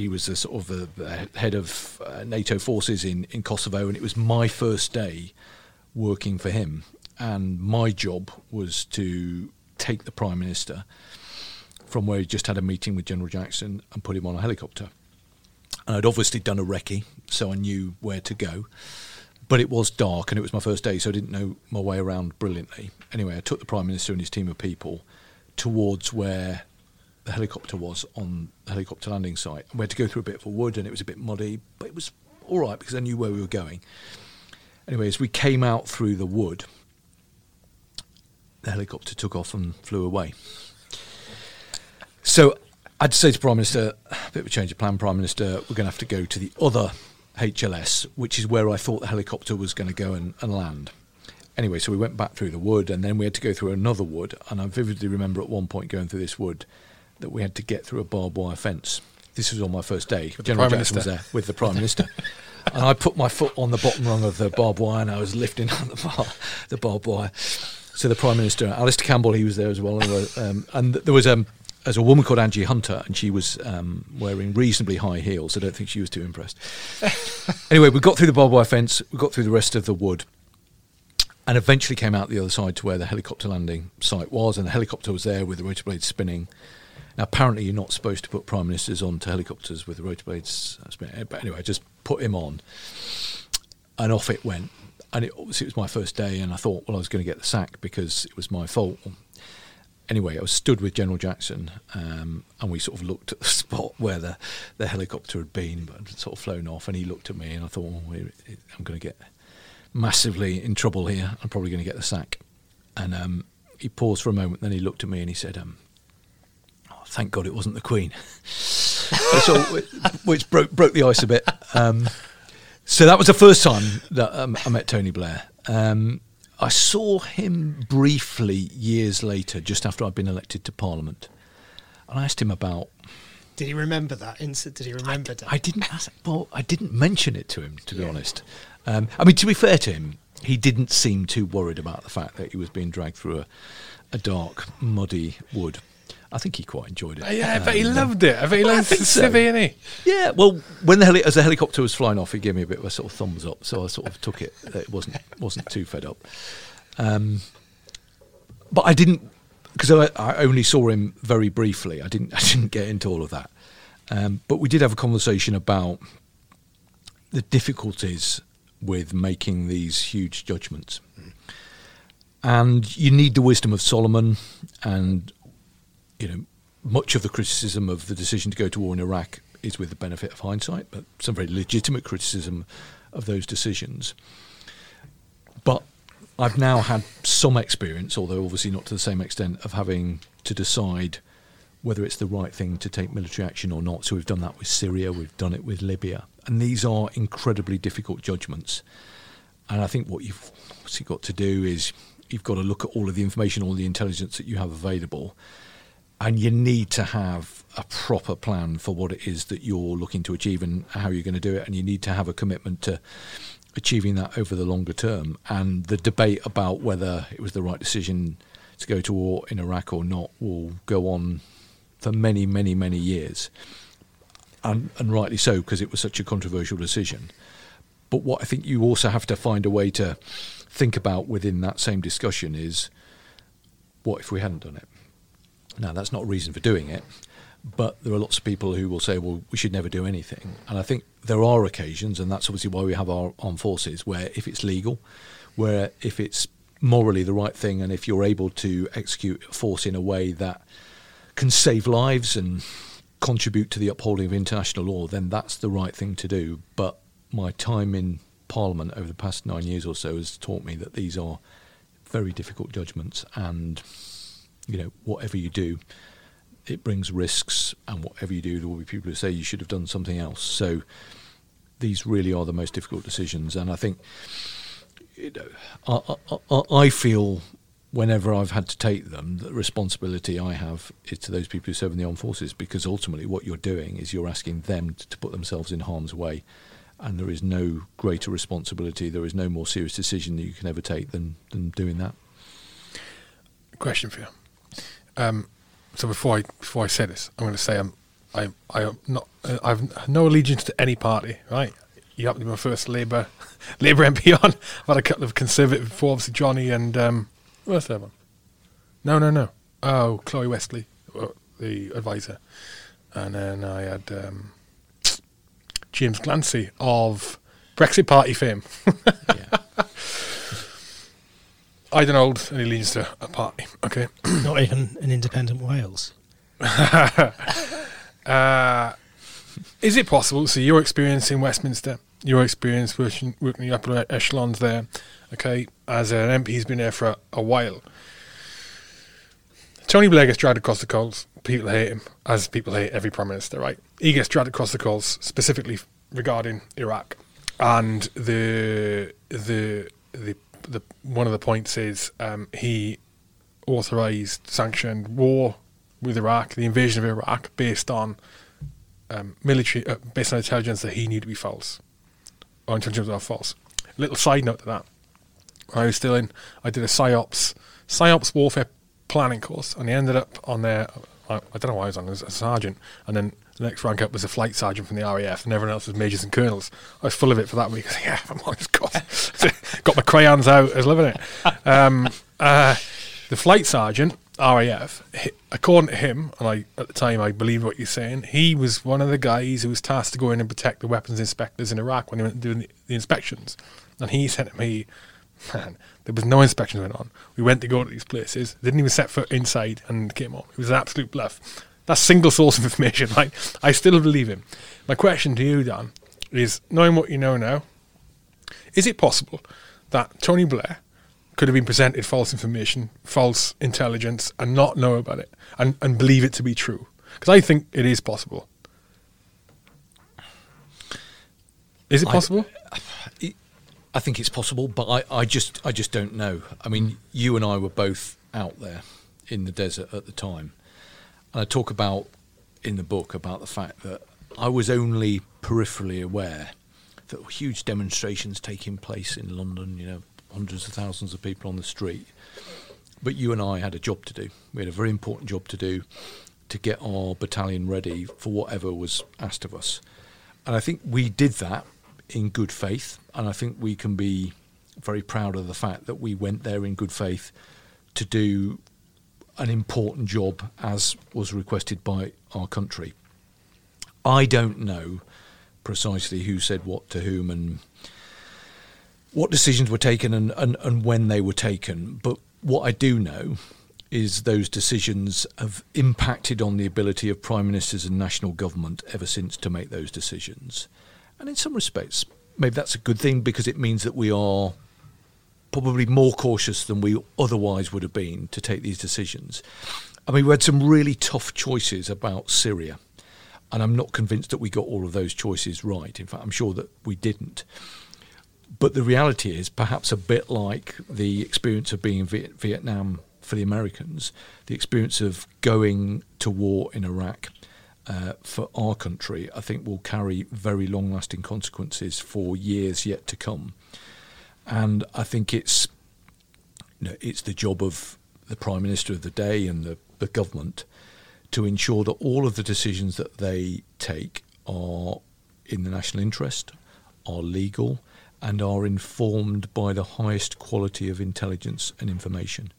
he was the sort of the head of uh, NATO forces in in Kosovo, and it was my first day working for him, and my job was to take the prime minister from where he just had a meeting with General Jackson and put him on a helicopter. And I'd obviously done a recce, so I knew where to go but it was dark and it was my first day, so I didn't know my way around brilliantly. Anyway, I took the Prime Minister and his team of people towards where the helicopter was on the helicopter landing site. We had to go through a bit of a wood and it was a bit muddy, but it was all right because I knew where we were going. Anyway, as we came out through the wood, the helicopter took off and flew away. So I'd say to Prime Minister, a bit of a change of plan, Prime Minister, we're going to have to go to the other HLS, which is where I thought the helicopter was going to go and, and land. Anyway, so we went back through the wood and then we had to go through another wood. And I vividly remember at one point going through this wood that we had to get through a barbed wire fence. This was on my first day. With General Jackson was there with the Prime Minister. and I put my foot on the bottom rung of the barbed wire and I was lifting on the, bar, the barbed wire. So the Prime Minister, Alastair Campbell, he was there as well. Um, and there was um, there's a woman called Anji Hunter, and she was um, wearing reasonably high heels. I don't think she was too impressed. anyway, we got through the barbed wire fence, we got through the rest of the wood, and eventually came out the other side to where the helicopter landing site was, and the helicopter was there with the rotor blades spinning. Now, apparently, you're not supposed to put prime ministers onto helicopters with rotor blades. But anyway, I just put him on, and off it went. And it, obviously, it was my first day, and I thought, well, I was going to get the sack because it was my fault anyway, I was stood with General Jackson, um, and we sort of looked at the spot where the, the helicopter had been, but had sort of flown off. And he looked at me, and I thought, oh, I'm going to get massively in trouble here. I'm probably going to get the sack. And um, he paused for a moment, then he looked at me and he said, um, "Thank God it wasn't the Queen," so, which broke broke the ice a bit. Um, so that was the first time that um, I met Tony Blair. Um, I saw him briefly years later, just after I'd been elected to Parliament. and I asked him about. Did he remember that incident? Did he remember that? I didn't. Ask, well, I didn't mention it to him, to be honest. Um, I mean, to be fair to him, he didn't seem too worried about the fact that he was being dragged through a, a dark, muddy wood. I think he quite enjoyed it. Yeah, I bet he Um, loved it. I bet he I loved think so. civvy. Yeah, well, when the heli- as the helicopter was flying off, he gave me a bit of a sort of thumbs up, so I sort of took it. That it wasn't wasn't too fed up. Um, but I didn't because I, I only saw him very briefly. I didn't I didn't get into all of that. Um, but we did have a conversation about the difficulties with making these huge judgments. And you need the wisdom of Solomon, and you know much of the criticism of the decision to go to war in Iraq is with the benefit of hindsight, but some very legitimate criticism of those decisions. But I've now had some experience, although obviously not to the same extent, of having to decide whether it's the right thing to take military action or not. So we've done that with Syria, we've done it with Libya, and these are incredibly difficult judgments. And I think what you've got to do is you've got to look at all of the information, all the intelligence that you have available, and you need to have a proper plan for what it is that you're looking to achieve and how you're going to do it. And you need to have a commitment to achieving that over the longer term. And the debate about whether it was the right decision to go to war in Iraq or not will go on for many, many, many years. And, and rightly so, because it was such a controversial decision. But what I think you also have to find a way to think about within that same discussion is what if we hadn't done it? Now, that's not a reason for doing it, but there are lots of people who will say, well, we should never do anything. And I think there are occasions, and that's obviously why we have our armed forces, where if it's legal, where if it's morally the right thing, and if you're able to execute force in a way that can save lives and contribute to the upholding of international law, then that's the right thing to do. But my time in Parliament over the past nine years or so has taught me that these are very difficult judgments, and you know, whatever you do, it brings risks, and whatever you do, there will be people who say you should have done something else. So these really are the most difficult decisions, and I think you know, I, I, I- feel whenever I've had to take them, the responsibility I have is to those people who serve in the armed forces, because ultimately what you're doing is you're asking them to put themselves in harm's way, and there is no greater responsibility, there is no more serious decision that you can ever take than than doing that. Question for you. Um, so before I before I say this, I'm going to say I'm I I am not uh, I've no allegiance to any party. Right? You happen to be my first Labour Labour MP on. I've had a couple of Conservative before, obviously Johnny and um, where's other one? No, no, no. Oh, Chloe Westley, uh, the advisor, and then I had um, James Glancy of Brexit Party fame. Yeah. I don't hold any allegiance to a party. Okay. Not even an independent Wales. Uh, is it possible? So your experience in Westminster, your experience working, working the upper echelons there, okay, as an MP who's been there for a, a while. Tony Blair gets dragged across the coals. People hate him, as people hate every prime minister, right? He gets dragged across the coals, specifically regarding Iraq, and the the the the one of the points is um, he authorized sanctioned war with Iraq, the invasion of Iraq, based on um, military, uh, based on intelligence that he knew to be false, or intelligence that are false. Little side note to that: when I was still in, I did a psyops psyops warfare planning course, and I ended up on there. I, I don't know why I was on as a sergeant, and then the next rank up was a flight sergeant from the RAF, and everyone else was majors and colonels. I was full of it for that week. Yeah, I'm course. Got my crayons out. I was loving it. Um, uh, the flight sergeant, RAF, according to him, and I at the time I believe what you're saying, he was one of the guys who was tasked to go in and protect the weapons inspectors in Iraq when they went doing the, the inspections. And he said to me, man, there was no inspections going on. We went to go to these places, didn't even set foot inside, and came on. It was an absolute bluff. That's single source of information. Like I still believe him. My question to you, Dan, is knowing what you know now, is it possible that Tony Blair could have been presented false information, false intelligence, and not know about it and, and believe it to be true? Because I think it is possible. Is it possible? I think it's possible, but I, I just I just don't know. I mean, you and I were both out there in the desert at the time, I talk about in the book about the fact that I was only peripherally aware that huge demonstrations taking place in London, you know, hundreds of thousands of people on the street. But you and I had a job to do. We had a very important job to do to get our battalion ready for whatever was asked of us. And I think we did that in good faith. And I think we can be very proud of the fact that we went there in good faith to do an important job as was requested by our country. I don't know precisely who said what to whom and what decisions were taken and, and, and when they were taken, but what I do know is those decisions have impacted on the ability of prime ministers and national government ever since to make those decisions. And in some respects, maybe that's a good thing because it means that we are probably more cautious than we otherwise would have been to take these decisions. I mean, we had some really tough choices about Syria, and I'm not convinced that we got all of those choices right. In fact, I'm sure that we didn't. But the reality is, perhaps a bit like the experience of being in Vietnam for the Americans, the experience of going to war in Iraq uh, for our country, I think will carry very long lasting consequences for years yet to come. And I think it's you know, it's the job of the Prime Minister of the day and the, the government to ensure that all of the decisions that they take are in the national interest, are legal, and are informed by the highest quality of intelligence and information.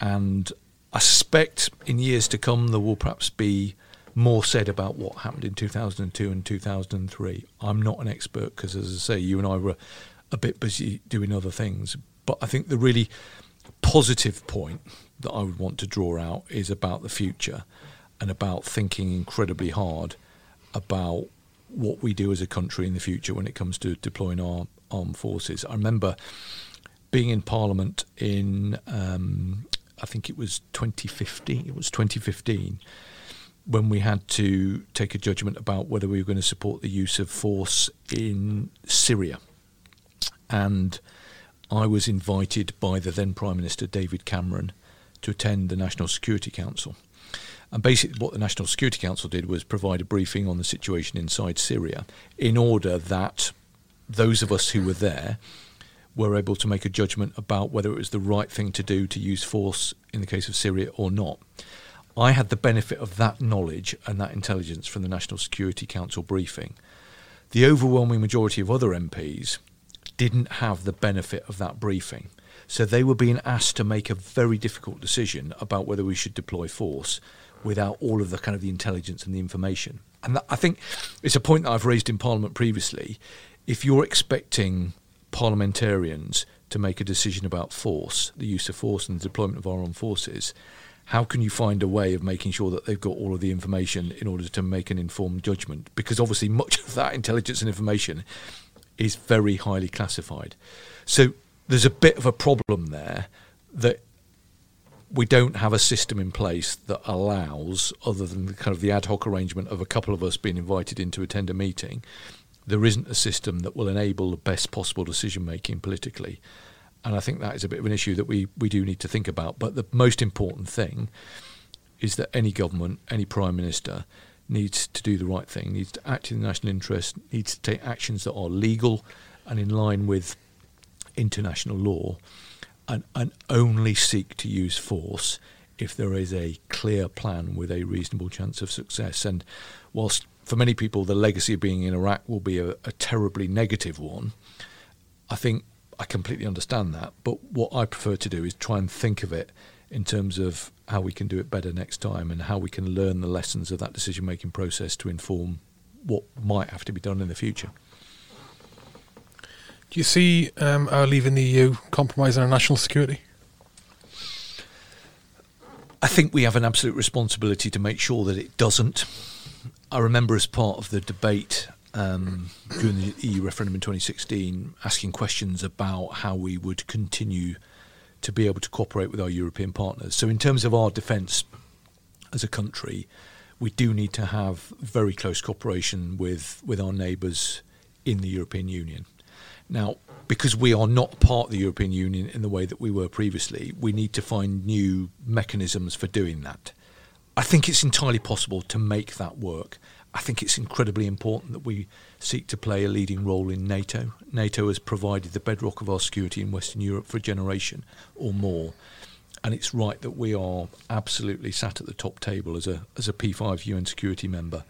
And I suspect in years to come there will perhaps be more said about what happened in 2002 and 2003. I'm not an expert because, as I say, you and I were a bit busy doing other things. But I think the really positive point that I would want to draw out is about the future and about thinking incredibly hard about what we do as a country in the future when it comes to deploying our armed forces. I remember being in Parliament in, um, I think it was 2015. It was 2015 when we had to take a judgment about whether we were going to support the use of force in Syria. And I was invited by the then Prime Minister David Cameron to attend the National Security Council. And basically, what the National Security Council did was provide a briefing on the situation inside Syria in order that those of us who were there were able to make a judgment about whether it was the right thing to do to use force in the case of Syria or not. I had the benefit of that knowledge and that intelligence from the National Security Council briefing. The overwhelming majority of other MPs didn't have the benefit of that briefing. So they were being asked to make a very difficult decision about whether we should deploy force without all of the kind of the intelligence and the information. And that, I think it's a point that I've raised in Parliament previously. If you're expecting parliamentarians to make a decision about force, the use of force and the deployment of our armed forces, how can you find a way of making sure that they've got all of the information in order to make an informed judgment? Because obviously, much of that intelligence and information is very highly classified. So there's a bit of a problem there that we don't have a system in place that allows, other than the kind of the ad hoc arrangement of a couple of us being invited in to attend a meeting, there isn't a system that will enable the best possible decision making politically. And I think that is a bit of an issue that we, we do need to think about. But the most important thing is that any government, any prime minister, needs to do the right thing, needs to act in the national interest, needs to take actions that are legal and in line with international law, and, and only seek to use force if there is a clear plan with a reasonable chance of success. And whilst for many people the legacy of being in Iraq will be a, a terribly negative one, I think I completely understand that. But what I prefer to do is try and think of it in terms of how we can do it better next time and how we can learn the lessons of that decision making process to inform what might have to be done in the future. Do you see um, our leaving the EU compromising our national security? I think we have an absolute responsibility to make sure that it doesn't. I remember as part of the debate um, during the EU referendum in 2016 asking questions about how we would continue to be able to cooperate with our European partners. So, in terms of our defence as a country, we do need to have very close cooperation with, with our neighbours in the European Union. Now, because we are not part of the European Union in the way that we were previously, we need to find new mechanisms for doing that. I think it's entirely possible to make that work. I think it's incredibly important that we seek to play a leading role in NATO. NATO has provided the bedrock of our security in Western Europe for a generation or more. And it's right that we are absolutely sat at the top table as a as a P5 UN security member,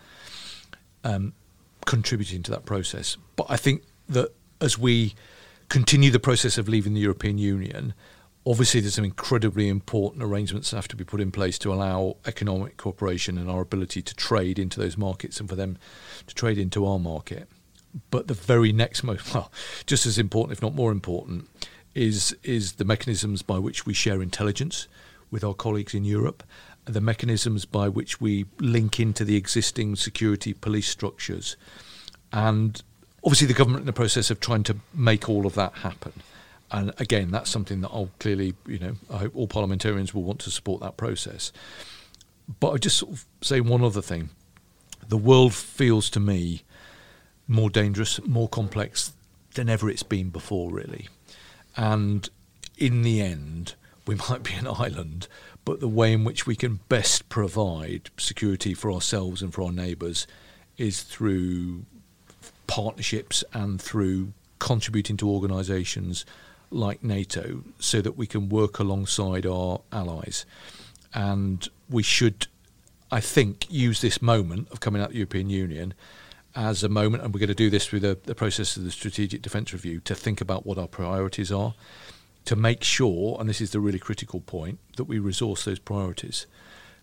um, contributing to that process. But I think that as we continue the process of leaving the European Union, obviously there's some incredibly important arrangements that have to be put in place to allow economic cooperation and our ability to trade into those markets and for them to trade into our market. But the very next most well, just as important, if not more important, is is the mechanisms by which we share intelligence with our colleagues in Europe, the mechanisms by which we link into the existing security police structures, and obviously the government in the process of trying to make all of that happen. And again, that's something that I'll clearly, you know, I hope all parliamentarians will want to support that process. But I just sort of say one other thing. The world feels to me more dangerous, more complex than ever it's been before, really. And in the end, we might be an island, but the way in which we can best provide security for ourselves and for our neighbours is through partnerships and through contributing to organisations like NATO so that we can work alongside our allies. And we should, I think, use this moment of coming out of the European Union as a moment, and we're going to do this through the, the process of the Strategic Defence Review, to think about what our priorities are, to make sure, and this is the really critical point, that we resource those priorities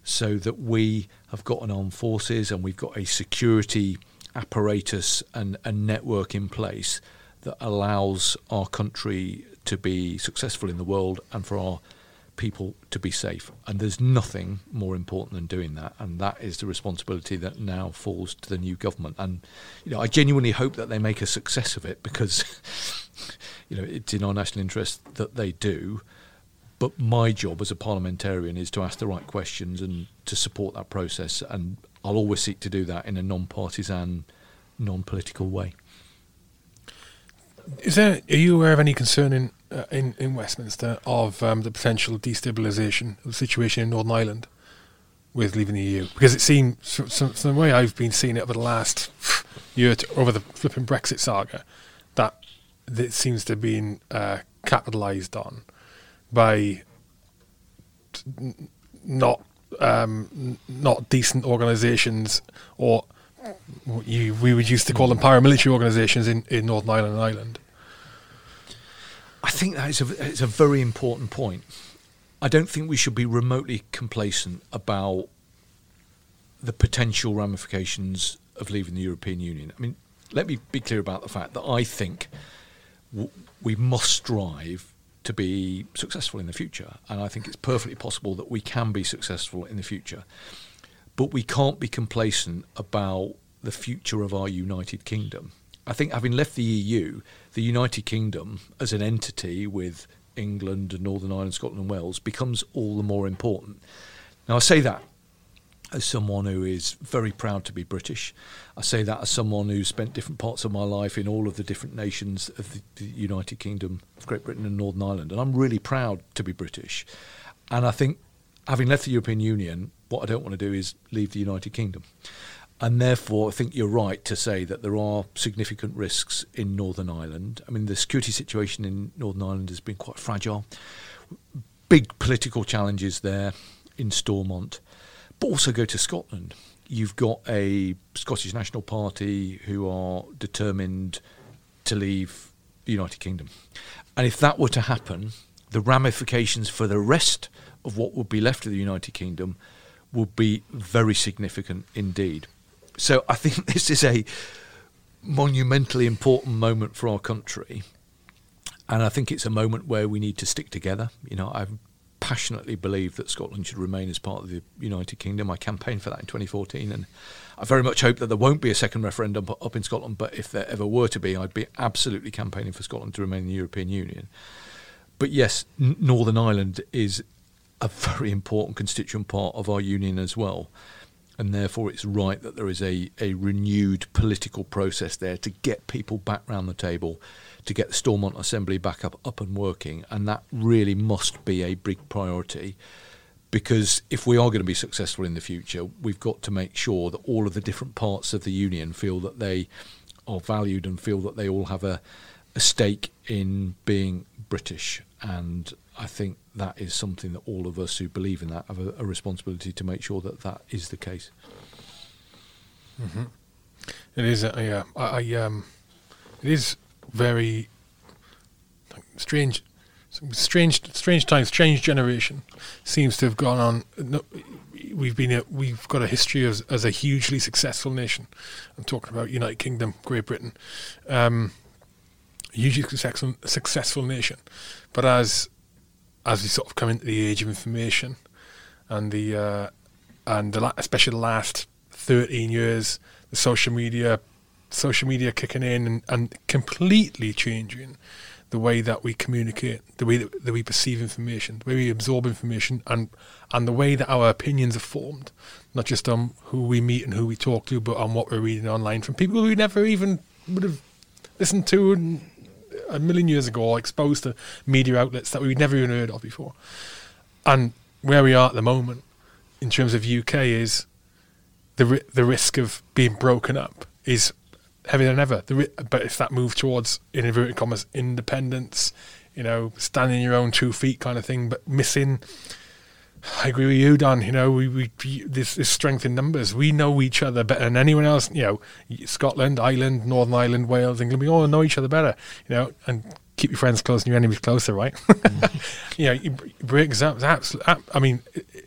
so that we have got an armed forces and we've got a security apparatus and a network in place that allows our country to be successful in the world and for our people to be safe. And there's nothing more important than doing that. And that is the responsibility that now falls to the new government. And you know, I genuinely hope that they make a success of it because you know it's in our national interest that they do. But my job as a parliamentarian is to ask the right questions and to support that process. And I'll always seek to do that in a non-partisan, non-political way. Is there? Are you aware of any concern in uh, in, in Westminster of um, the potential destabilisation of the situation in Northern Ireland with leaving the EU? Because it seems, from, the way I've been seeing it over the last year to, over the flipping Brexit saga, that it seems to have been uh, capitalised on by not um, not decent organisations or you, we would used to call them paramilitary organisations in, in Northern Ireland and Ireland. I think that is a, it's a very important point. I don't think we should be remotely complacent about the potential ramifications of leaving the European Union. I mean, let me be clear about the fact that I think w- we must strive to be successful in the future, and I think it's perfectly possible that we can be successful in the future. But we can't be complacent about the future of our United Kingdom. I think having left the EU, the United Kingdom as an entity with England and Northern Ireland, Scotland, and Wales becomes all the more important. Now, I say that as someone who is very proud to be British. I say that as someone who spent different parts of my life in all of the different nations of the, the United Kingdom, Great Britain, and Northern Ireland. And I'm really proud to be British. And I think, having left the European Union, what I don't want to do is leave the United Kingdom. And therefore, I think you're right to say that there are significant risks in Northern Ireland. I mean, the security situation in Northern Ireland has been quite fragile. Big political challenges there in Stormont. But also go to Scotland. You've got a Scottish National Party who are determined to leave the United Kingdom. And if that were to happen, the ramifications for the rest of what would be left of the United Kingdom would be very significant indeed. So I think this is a monumentally important moment for our country. And I think it's a moment where we need to stick together. You know, I passionately believe that Scotland should remain as part of the United Kingdom. I campaigned for that in 2014, and I very much hope that there won't be a second referendum up in Scotland. But if there ever were to be, I'd be absolutely campaigning for Scotland to remain in the European Union. But yes, Northern Ireland is a very important constituent part of our union as well and therefore it's right that there is a, a renewed political process there to get people back round the table, to get the Stormont Assembly back up, up and working, and that really must be a big priority. because if we are going to be successful in the future, we've got to make sure that all of the different parts of the union feel that they are valued and feel that they all have a, a stake in being British. And I think that is something that all of us who believe in that have a, a responsibility to make sure that that is the case. Mm-hmm. It is, uh, yeah. I, I um, it is very strange strange, strange times, strange generation seems to have gone on. We've been, a, we've got a history as, as a hugely successful nation. I'm talking about United Kingdom, Great Britain, um, hugely successful, successful nation. But as as we sort of come into the age of information, and the uh, and the, especially the last 13 years, the social media, social media kicking in and, and completely changing the way that we communicate, the way that, that we perceive information, the way we absorb information, and and the way that our opinions are formed, not just on who we meet and who we talk to, but on what we're reading online from people we never even would have listened to a million years ago, or exposed to media outlets that we'd never even heard of before. And where we are at the moment, in terms of UK, is the the risk of being broken up is heavier than ever. But if that move towards, in inverted commas, independence, you know, standing your own two feet kind of thing, but missing. I agree with you, Don. You know, we, we this, strength in numbers. We know each other better than anyone else. You know, Scotland, Ireland, Northern Ireland, Wales, England. We all know each other better. You know, and keep your friends close and your enemies closer, right? mm. you know, you break up. Absolutely. I mean,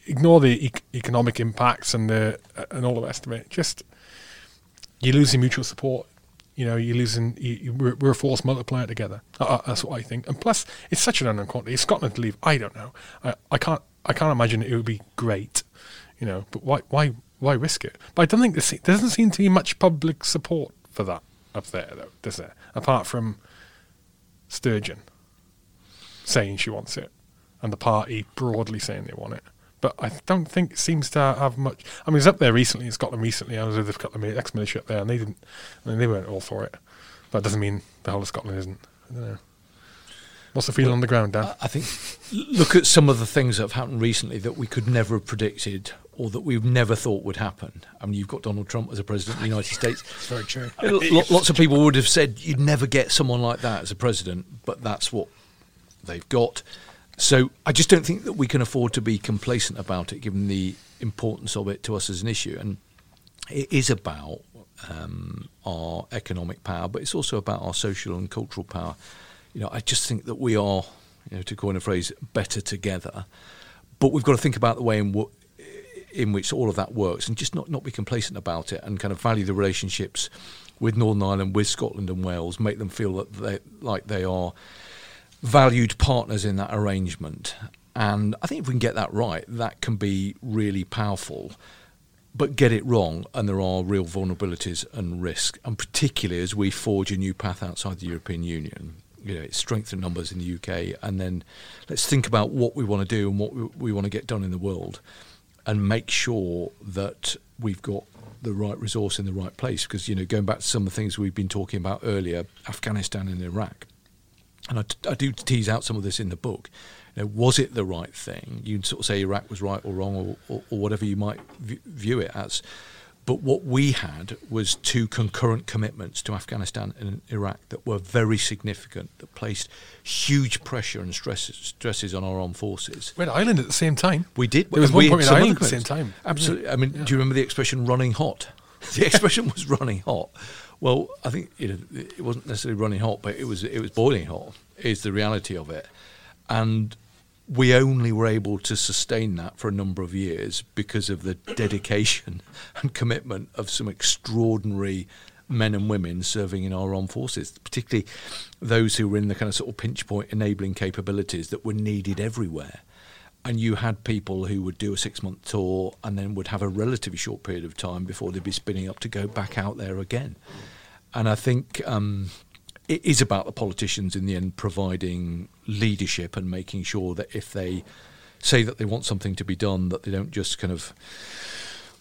ignore the e- economic impacts and the and all the rest of it. Just you're losing mutual support. You know, you're losing. You, we're, we're, a force multiplier together. Uh, uh, that's what I think. And plus, it's such an unknown quantity. If Scotland to leave, I don't know. I, I can't. I can't imagine it would be great. You know, but why? Why? Why risk it? But I don't think there doesn't seem to be much public support for that up there, though. Does there? Apart from Sturgeon saying she wants it, and the party broadly saying they want it but I don't think it seems to have much. I mean, it's up there recently in Scotland recently. I was with a couple of ex-military up there, and they didn't. I mean, they weren't all for it. But that doesn't mean the whole of Scotland isn't. I don't know. What's the feeling well, on the ground, Dan? I think look at some of the things that have happened recently that we could never have predicted or that we've never thought would happen. I mean, you've got Donald Trump as a president of the United States. It's very true. Lots of people would have said you'd never get someone like that as a president, but that's what they've got. So I just don't think that we can afford to be complacent about it, given the importance of it to us as an issue. And it is about um, our economic power, but it's also about our social and cultural power. You know, I just think that we are, you know, to coin a phrase, better together. But we've got to think about the way in, in which all of that works, and just not not be complacent about it, and kind of value the relationships with Northern Ireland, with Scotland and Wales, make them feel that they like they are valued partners in that arrangement. And I think if we can get that right, that can be really powerful. But get it wrong, and there are real vulnerabilities and risk, And particularly as we forge a new path outside the European Union, you know, it's strengthen numbers in the UK, and then let's think about what we want to do and what we, we want to get done in the world, and make sure that we've got the right resource in the right place. Because you know, going back to some of the things we've been talking about earlier, Afghanistan and Iraq and I, t- I do tease out some of this in the book. You know, was it the right thing? You'd sort of say Iraq was right or wrong, or, or, or whatever you might v- view it as. But what we had was two concurrent commitments to Afghanistan and Iraq that were very significant, that placed huge pressure and stresses, stresses on our armed forces. We had Ireland at the same time. We did. There was one point in Ireland at the same time. Absolutely. I mean, yeah. do you remember the expression running hot? the expression was running hot. Well, I think you know it wasn't necessarily running hot, but it was it was boiling hot. Is the reality of it, and we only were able to sustain that for a number of years because of the dedication and commitment of some extraordinary men and women serving in our armed forces, particularly those who were in the kind of sort of pinch point enabling capabilities that were needed everywhere and you had people who would do a six month tour and then would have a relatively short period of time before they'd be spinning up to go back out there again. And I think um, it is about the politicians in the end providing leadership and making sure that if they say that they want something to be done, that they don't just kind of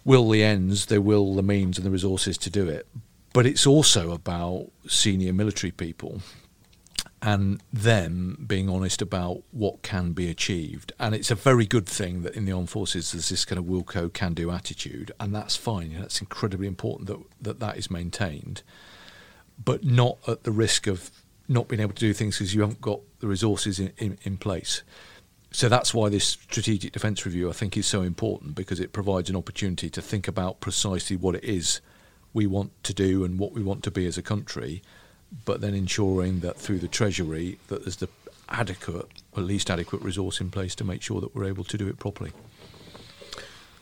will the ends, they will the means and the resources to do it. But it's also about senior military people and them being honest about what can be achieved. And it's a very good thing that in the armed forces there's this kind of Wilco can do attitude, and that's fine. It's incredibly important that, that that is maintained, but not at the risk of not being able to do things because you haven't got the resources in, in, in place. So that's why this strategic defence review I think is so important because it provides an opportunity to think about precisely what it is we want to do and what we want to be as a country but then ensuring that through the Treasury that there's the adequate, or at least adequate resource in place to make sure that we're able to do it properly.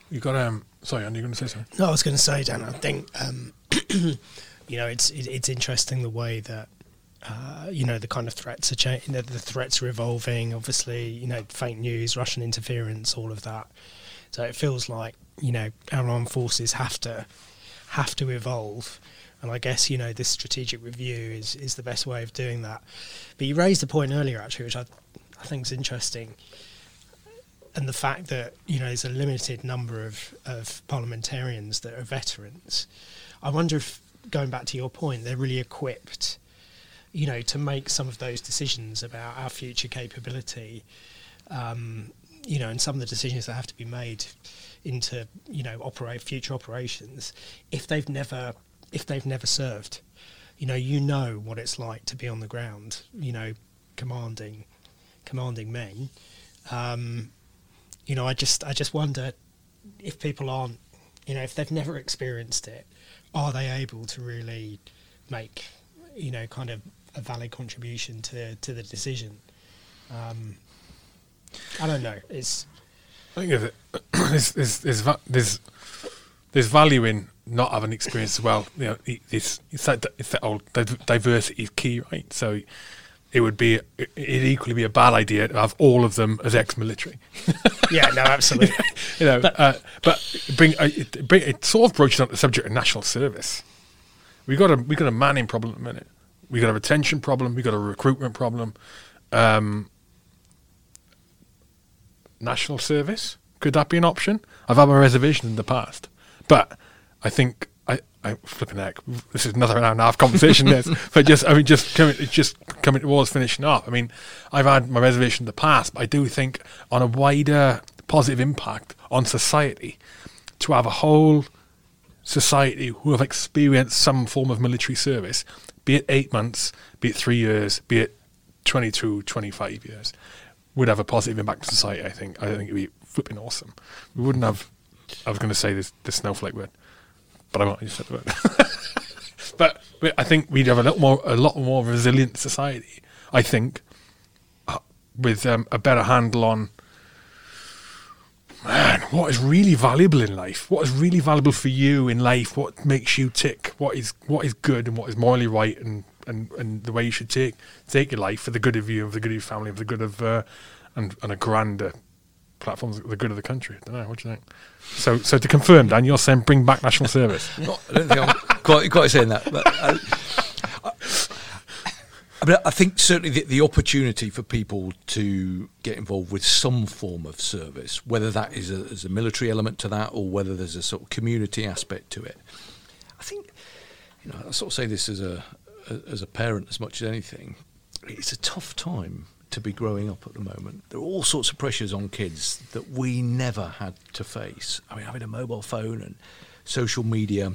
You got um. Sorry, Andy, you going to say something? No, I was going to say, Dan. I think um, you know it's it, it's interesting the way that uh, you know the kind of threats are changing. The, the threats are evolving. Obviously, you know, fake news, Russian interference, all of that. So it feels like you know our armed forces have to have to evolve and I guess you know this strategic review is is the best way of doing that. But you raised a point earlier actually, which I I think is interesting, and the fact that you know there's a limited number of of parliamentarians that are veterans. I wonder if going back to your point, they're really equipped, you know, to make some of those decisions about our future capability. Um, you know, and some of the decisions that have to be made into you know operate future operations if they've never if they've never served. You know, you know what it's like to be on the ground. You know, commanding, commanding men. Um, you know, I just I just wonder if people aren't, you know, if they've never experienced it, are they able to really make, you know, kind of a valid contribution to to the decision? Um, I don't know. It's I think there's there's there's, there's, there's value in not having experience as well. You know, it's it's that it's that old diversity is key, right? So it would be it'd equally be a bad idea to have all of them as ex-military. yeah, no, absolutely. you know, but, uh, but bring, uh, it, bring it sort of broaches on the subject of national service. We got a we got a manning problem at the minute. We got a retention problem. We got a recruitment problem. Um, national service could that be an option? I've had my reservations in the past, but I think I, I flipping heck. This is another hour and a half conversation. this, but just I mean, just coming, just coming towards finishing up. I mean, I've had my reservation in the past, but I do think on a wider positive impact on society to have a whole society who have experienced some form of military service, be it eight months, be it three years, be it 22, 25 years, would have a positive impact on society. I think. I think it'd be flipping awesome. We wouldn't have. I was going to say this, this snowflake word but I won't but, I think we'd have a little more, a lot more resilient society. I think, uh, with um, a better handle on man, what is really valuable in life? What is really valuable for you in life? What makes you tick? What is what is good and what is morally right and, and, and the way you should take take your life for the good of you, for the good of your family, for the good of uh, and, and a grander platforms the good of the country. I don't know. What do you think? So, so to confirm, Dan, you're saying bring back national service. I don't think I'm quite, quite saying that, but. Uh, I, I, mean, I think certainly the, the, opportunity for people to get involved with some form of service, whether that is a, a military element to that or whether there's a sort of community aspect to it. I think, you know, I sort of say this as a as a parent as much as anything. It's a tough time to be growing up at the moment. There are all sorts of pressures on kids that we never had to face. I mean, having a mobile phone and social media,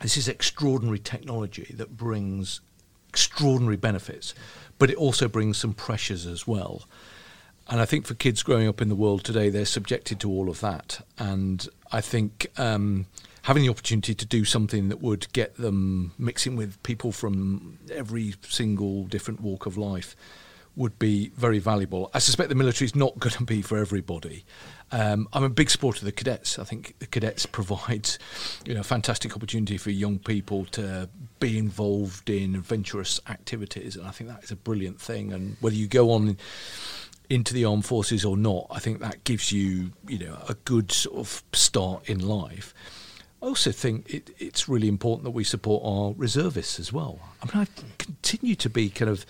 this is extraordinary technology that brings extraordinary benefits, but it also brings some pressures as well. And I think for kids growing up in the world today, they're subjected to all of that. And I think um, having the opportunity to do something that would get them mixing with people from every single different walk of life would be very valuable. I suspect the military is not going to be for everybody. Um, I'm a big supporter of the cadets. I think the cadets provide, you know, a fantastic opportunity for young people to be involved in adventurous activities, and I think that is a brilliant thing. And whether you go on into the armed forces or not, I think that gives you, you know, a good sort of start in life. I also think it, it's really important that we support our reservists as well. I mean, I continue to be kind of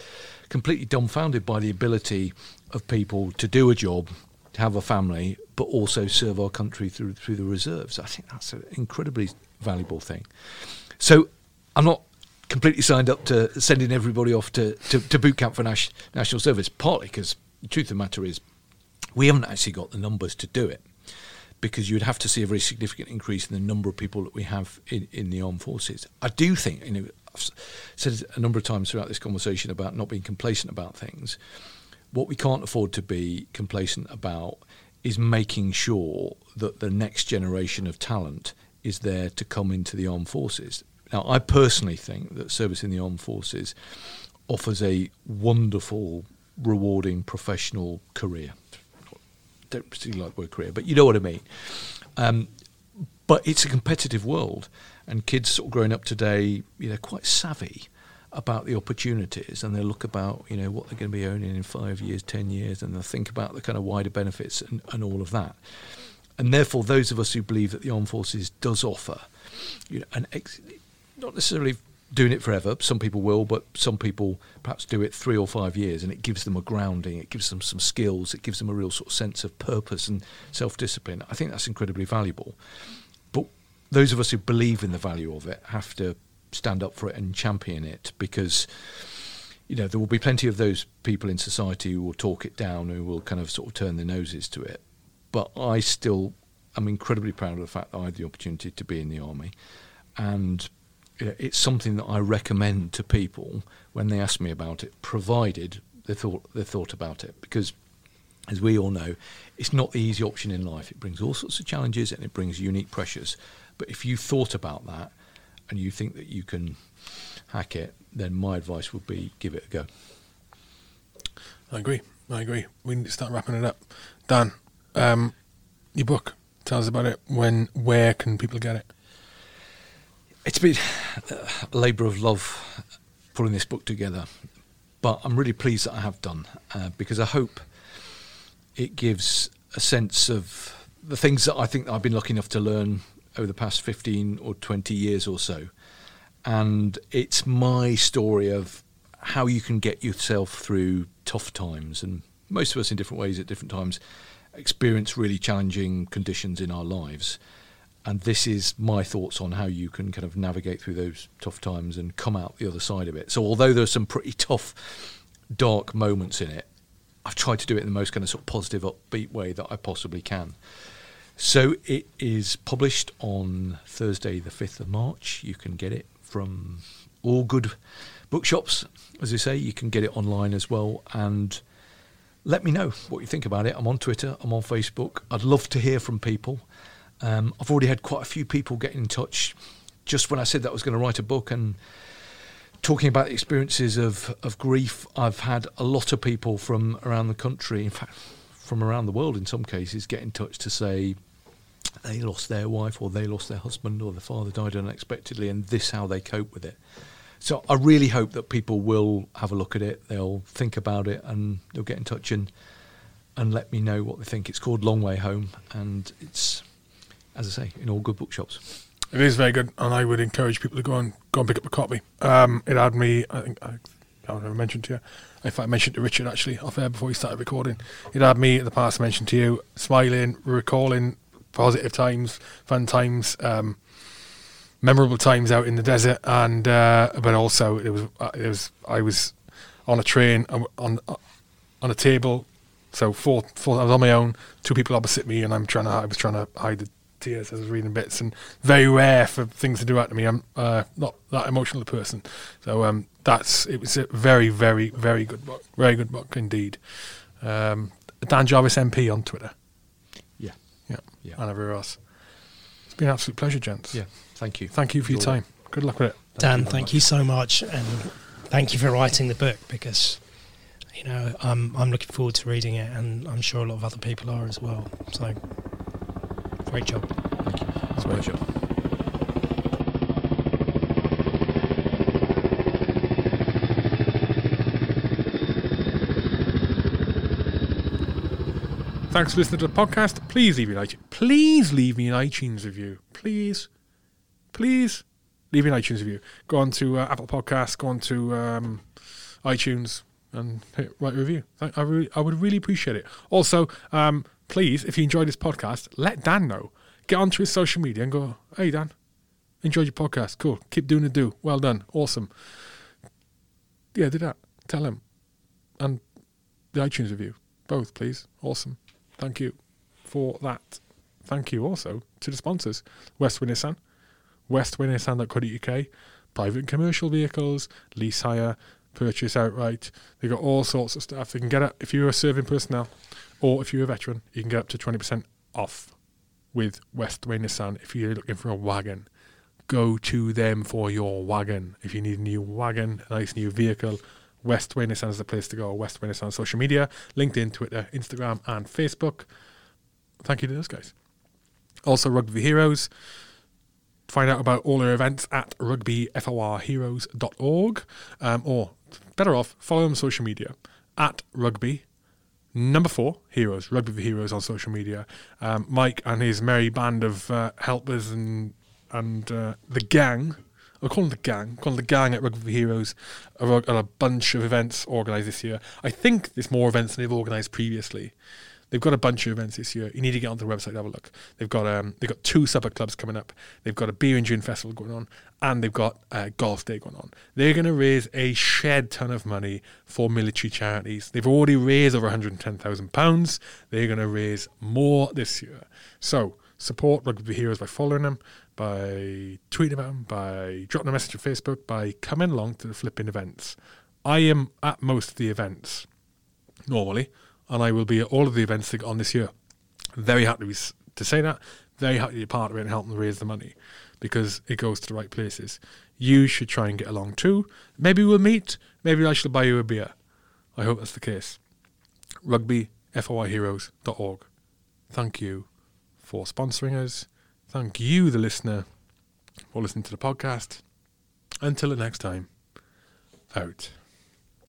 completely dumbfounded by the ability of people to do a job, to have a family, but also serve our country through through the reserves. I think that's an incredibly valuable thing. So, I'm not completely signed up to sending everybody off to, to, to boot camp for Nash, national service, partly because the truth of the matter is we haven't actually got the numbers to do it because you'd have to see a very significant increase in the number of people that we have in, in the armed forces. I do think, you know, I've said a number of times throughout this conversation about not being complacent about things. What we can't afford to be complacent about is making sure that the next generation of talent is there to come into the armed forces. Now, I personally think that service in the armed forces offers a wonderful, rewarding professional career. Don't particularly like the word career, but you know what I mean. Um, but it's a competitive world, and kids sort of growing up today, you know, quite savvy about the opportunities, and they look about, you know, what they're going to be owning in five years, ten years, and they think about the kind of wider benefits and, and all of that. And therefore, those of us who believe that the armed forces does offer, you know, an ex- not necessarily doing it forever. Some people will, but some people perhaps do it three or five years, and it gives them a grounding. It gives them some skills. It gives them a real sort of sense of purpose and self-discipline. I think that's incredibly valuable. But those of us who believe in the value of it have to stand up for it and champion it because. You know, there will be plenty of those people in society who will talk it down, who will kind of sort of turn their noses to it. But I still am incredibly proud of the fact that I had the opportunity to be in the army, and it's something that I recommend to people when they ask me about it, provided they thought they thought about it, because as we all know, it's not the easy option in life. It brings all sorts of challenges and it brings unique pressures. But if you thought about that and you think that you can hack it, then my advice would be give it a go. I agree. I agree. We need to start wrapping it up. Dan, um, your book. Tell us about it. When, where can people get it? It's been a labour of love pulling this book together, but I'm really pleased that I have done uh, because I hope it gives a sense of the things that I think I've been lucky enough to learn over the past 15 or 20 years or so. And it's my story of how you can get yourself through tough times. And most of us, in different ways at different times, experience really challenging conditions in our lives. And this is my thoughts on how you can kind of navigate through those tough times and come out the other side of it. So, although there's some pretty tough, dark moments in it, I've tried to do it in the most kind of sort of positive, upbeat way that I possibly can. So, it is published on Thursday, the 5th of March. You can get it from all good bookshops, as I say. You can get it online as well. And let me know what you think about it. I'm on Twitter, I'm on Facebook. I'd love to hear from people. Um, I've already had quite a few people get in touch just when I said that I was going to write a book and talking about the experiences of, of grief. I've had a lot of people from around the country, in fact, from around the world in some cases, get in touch to say they lost their wife or they lost their husband or their father died unexpectedly and this how they cope with it. So I really hope that people will have a look at it, they'll think about it and they'll get in touch and and let me know what they think. It's called Long Way Home and it's as I say, in all good bookshops. It is very good, and I would encourage people to go and go and pick up a copy. Um, it had me, I think, I, I never mentioned to you. In fact, I mentioned to Richard actually off air before we started recording. It had me in the past mentioned to you, smiling, recalling positive times, fun times, um, memorable times out in the desert, and uh, but also it was uh, it was I was on a train uh, on on a table, so four, four I was on my own, two people opposite me, and I'm trying to I was trying to hide the tears as I was reading bits, and very rare for things to do that to me. I'm uh, not that emotional a person, so um, that's it was a very, very, very good book, very good book indeed. Um, Dan Jarvis MP on Twitter. Yeah, yeah, yeah, and everywhere else. It's been an absolute pleasure, gents. Yeah, thank you. Thank you for your time. It. Good luck with it, Dan. Thank, thank you so much, and thank you for writing the book because you know I'm I'm looking forward to reading it, and I'm sure a lot of other people are as well. So Great job. Thank you. It's a pleasure. Thanks for listening to the podcast. Please leave me an iTunes. Please leave me an iTunes review. Please, please leave me an iTunes review. Go on to uh, Apple Podcasts. Go on to um, iTunes and hit, write a review. I, I, really, I would really appreciate it. Also, um, please, if you enjoyed this podcast, let Dan know get onto his social media and go, hey, Dan, Enjoyed your podcast. Cool. Keep doing the do. Well done. Awesome. Yeah, do that. Tell him. And the iTunes review. Both, please. Awesome. Thank you for that. Thank you also to the sponsors Westway Nissan, westwaynissan.co.uk, private and commercial vehicles, lease hire, purchase outright. They've got all sorts of stuff. They can get it if you're a serving personnel or if you're a veteran, you can get up to 20% off with Westway Nissan if you're looking for a wagon. Go to them for your wagon. If you need a new wagon, a nice new vehicle, Westway Nissan is the place to go. Westway Nissan social media, LinkedIn, Twitter, Instagram, and Facebook. Thank you to those guys. Also, Rugby Heroes. Find out about all their events at rugbyforheroes.org. Um, or better off, follow them on social media at rugby number four heroes rugby for heroes on social media um, mike and his merry band of uh, helpers and and uh, the gang I call them the gang. I call them the gang at Rugby for Heroes are, are a bunch of events organised this year. I think there's more events than they've organised previously. They've got a bunch of events this year. You need to get onto the website and have a look. They've got um, they've got two supper clubs coming up. They've got a beer and gin festival going on, and they've got a golf day going on. They're going to raise a shed ton of money for military charities. They've already raised over 110,000 pounds. They're going to raise more this year. So support Rugby Heroes by following them, by tweeting about them, by dropping a message on Facebook, by coming along to the flipping events. I am at most of the events normally and I will be at all of the events on this year. Very happy to say that. Very happy to be part of it and help them raise the money because it goes to the right places. You should try and get along too. Maybe we'll meet. Maybe I shall buy you a beer. I hope that's the case. Rugbyforheroes.org. Thank you for sponsoring us. Thank you, the listener, for listening to the podcast. Until the next time, out.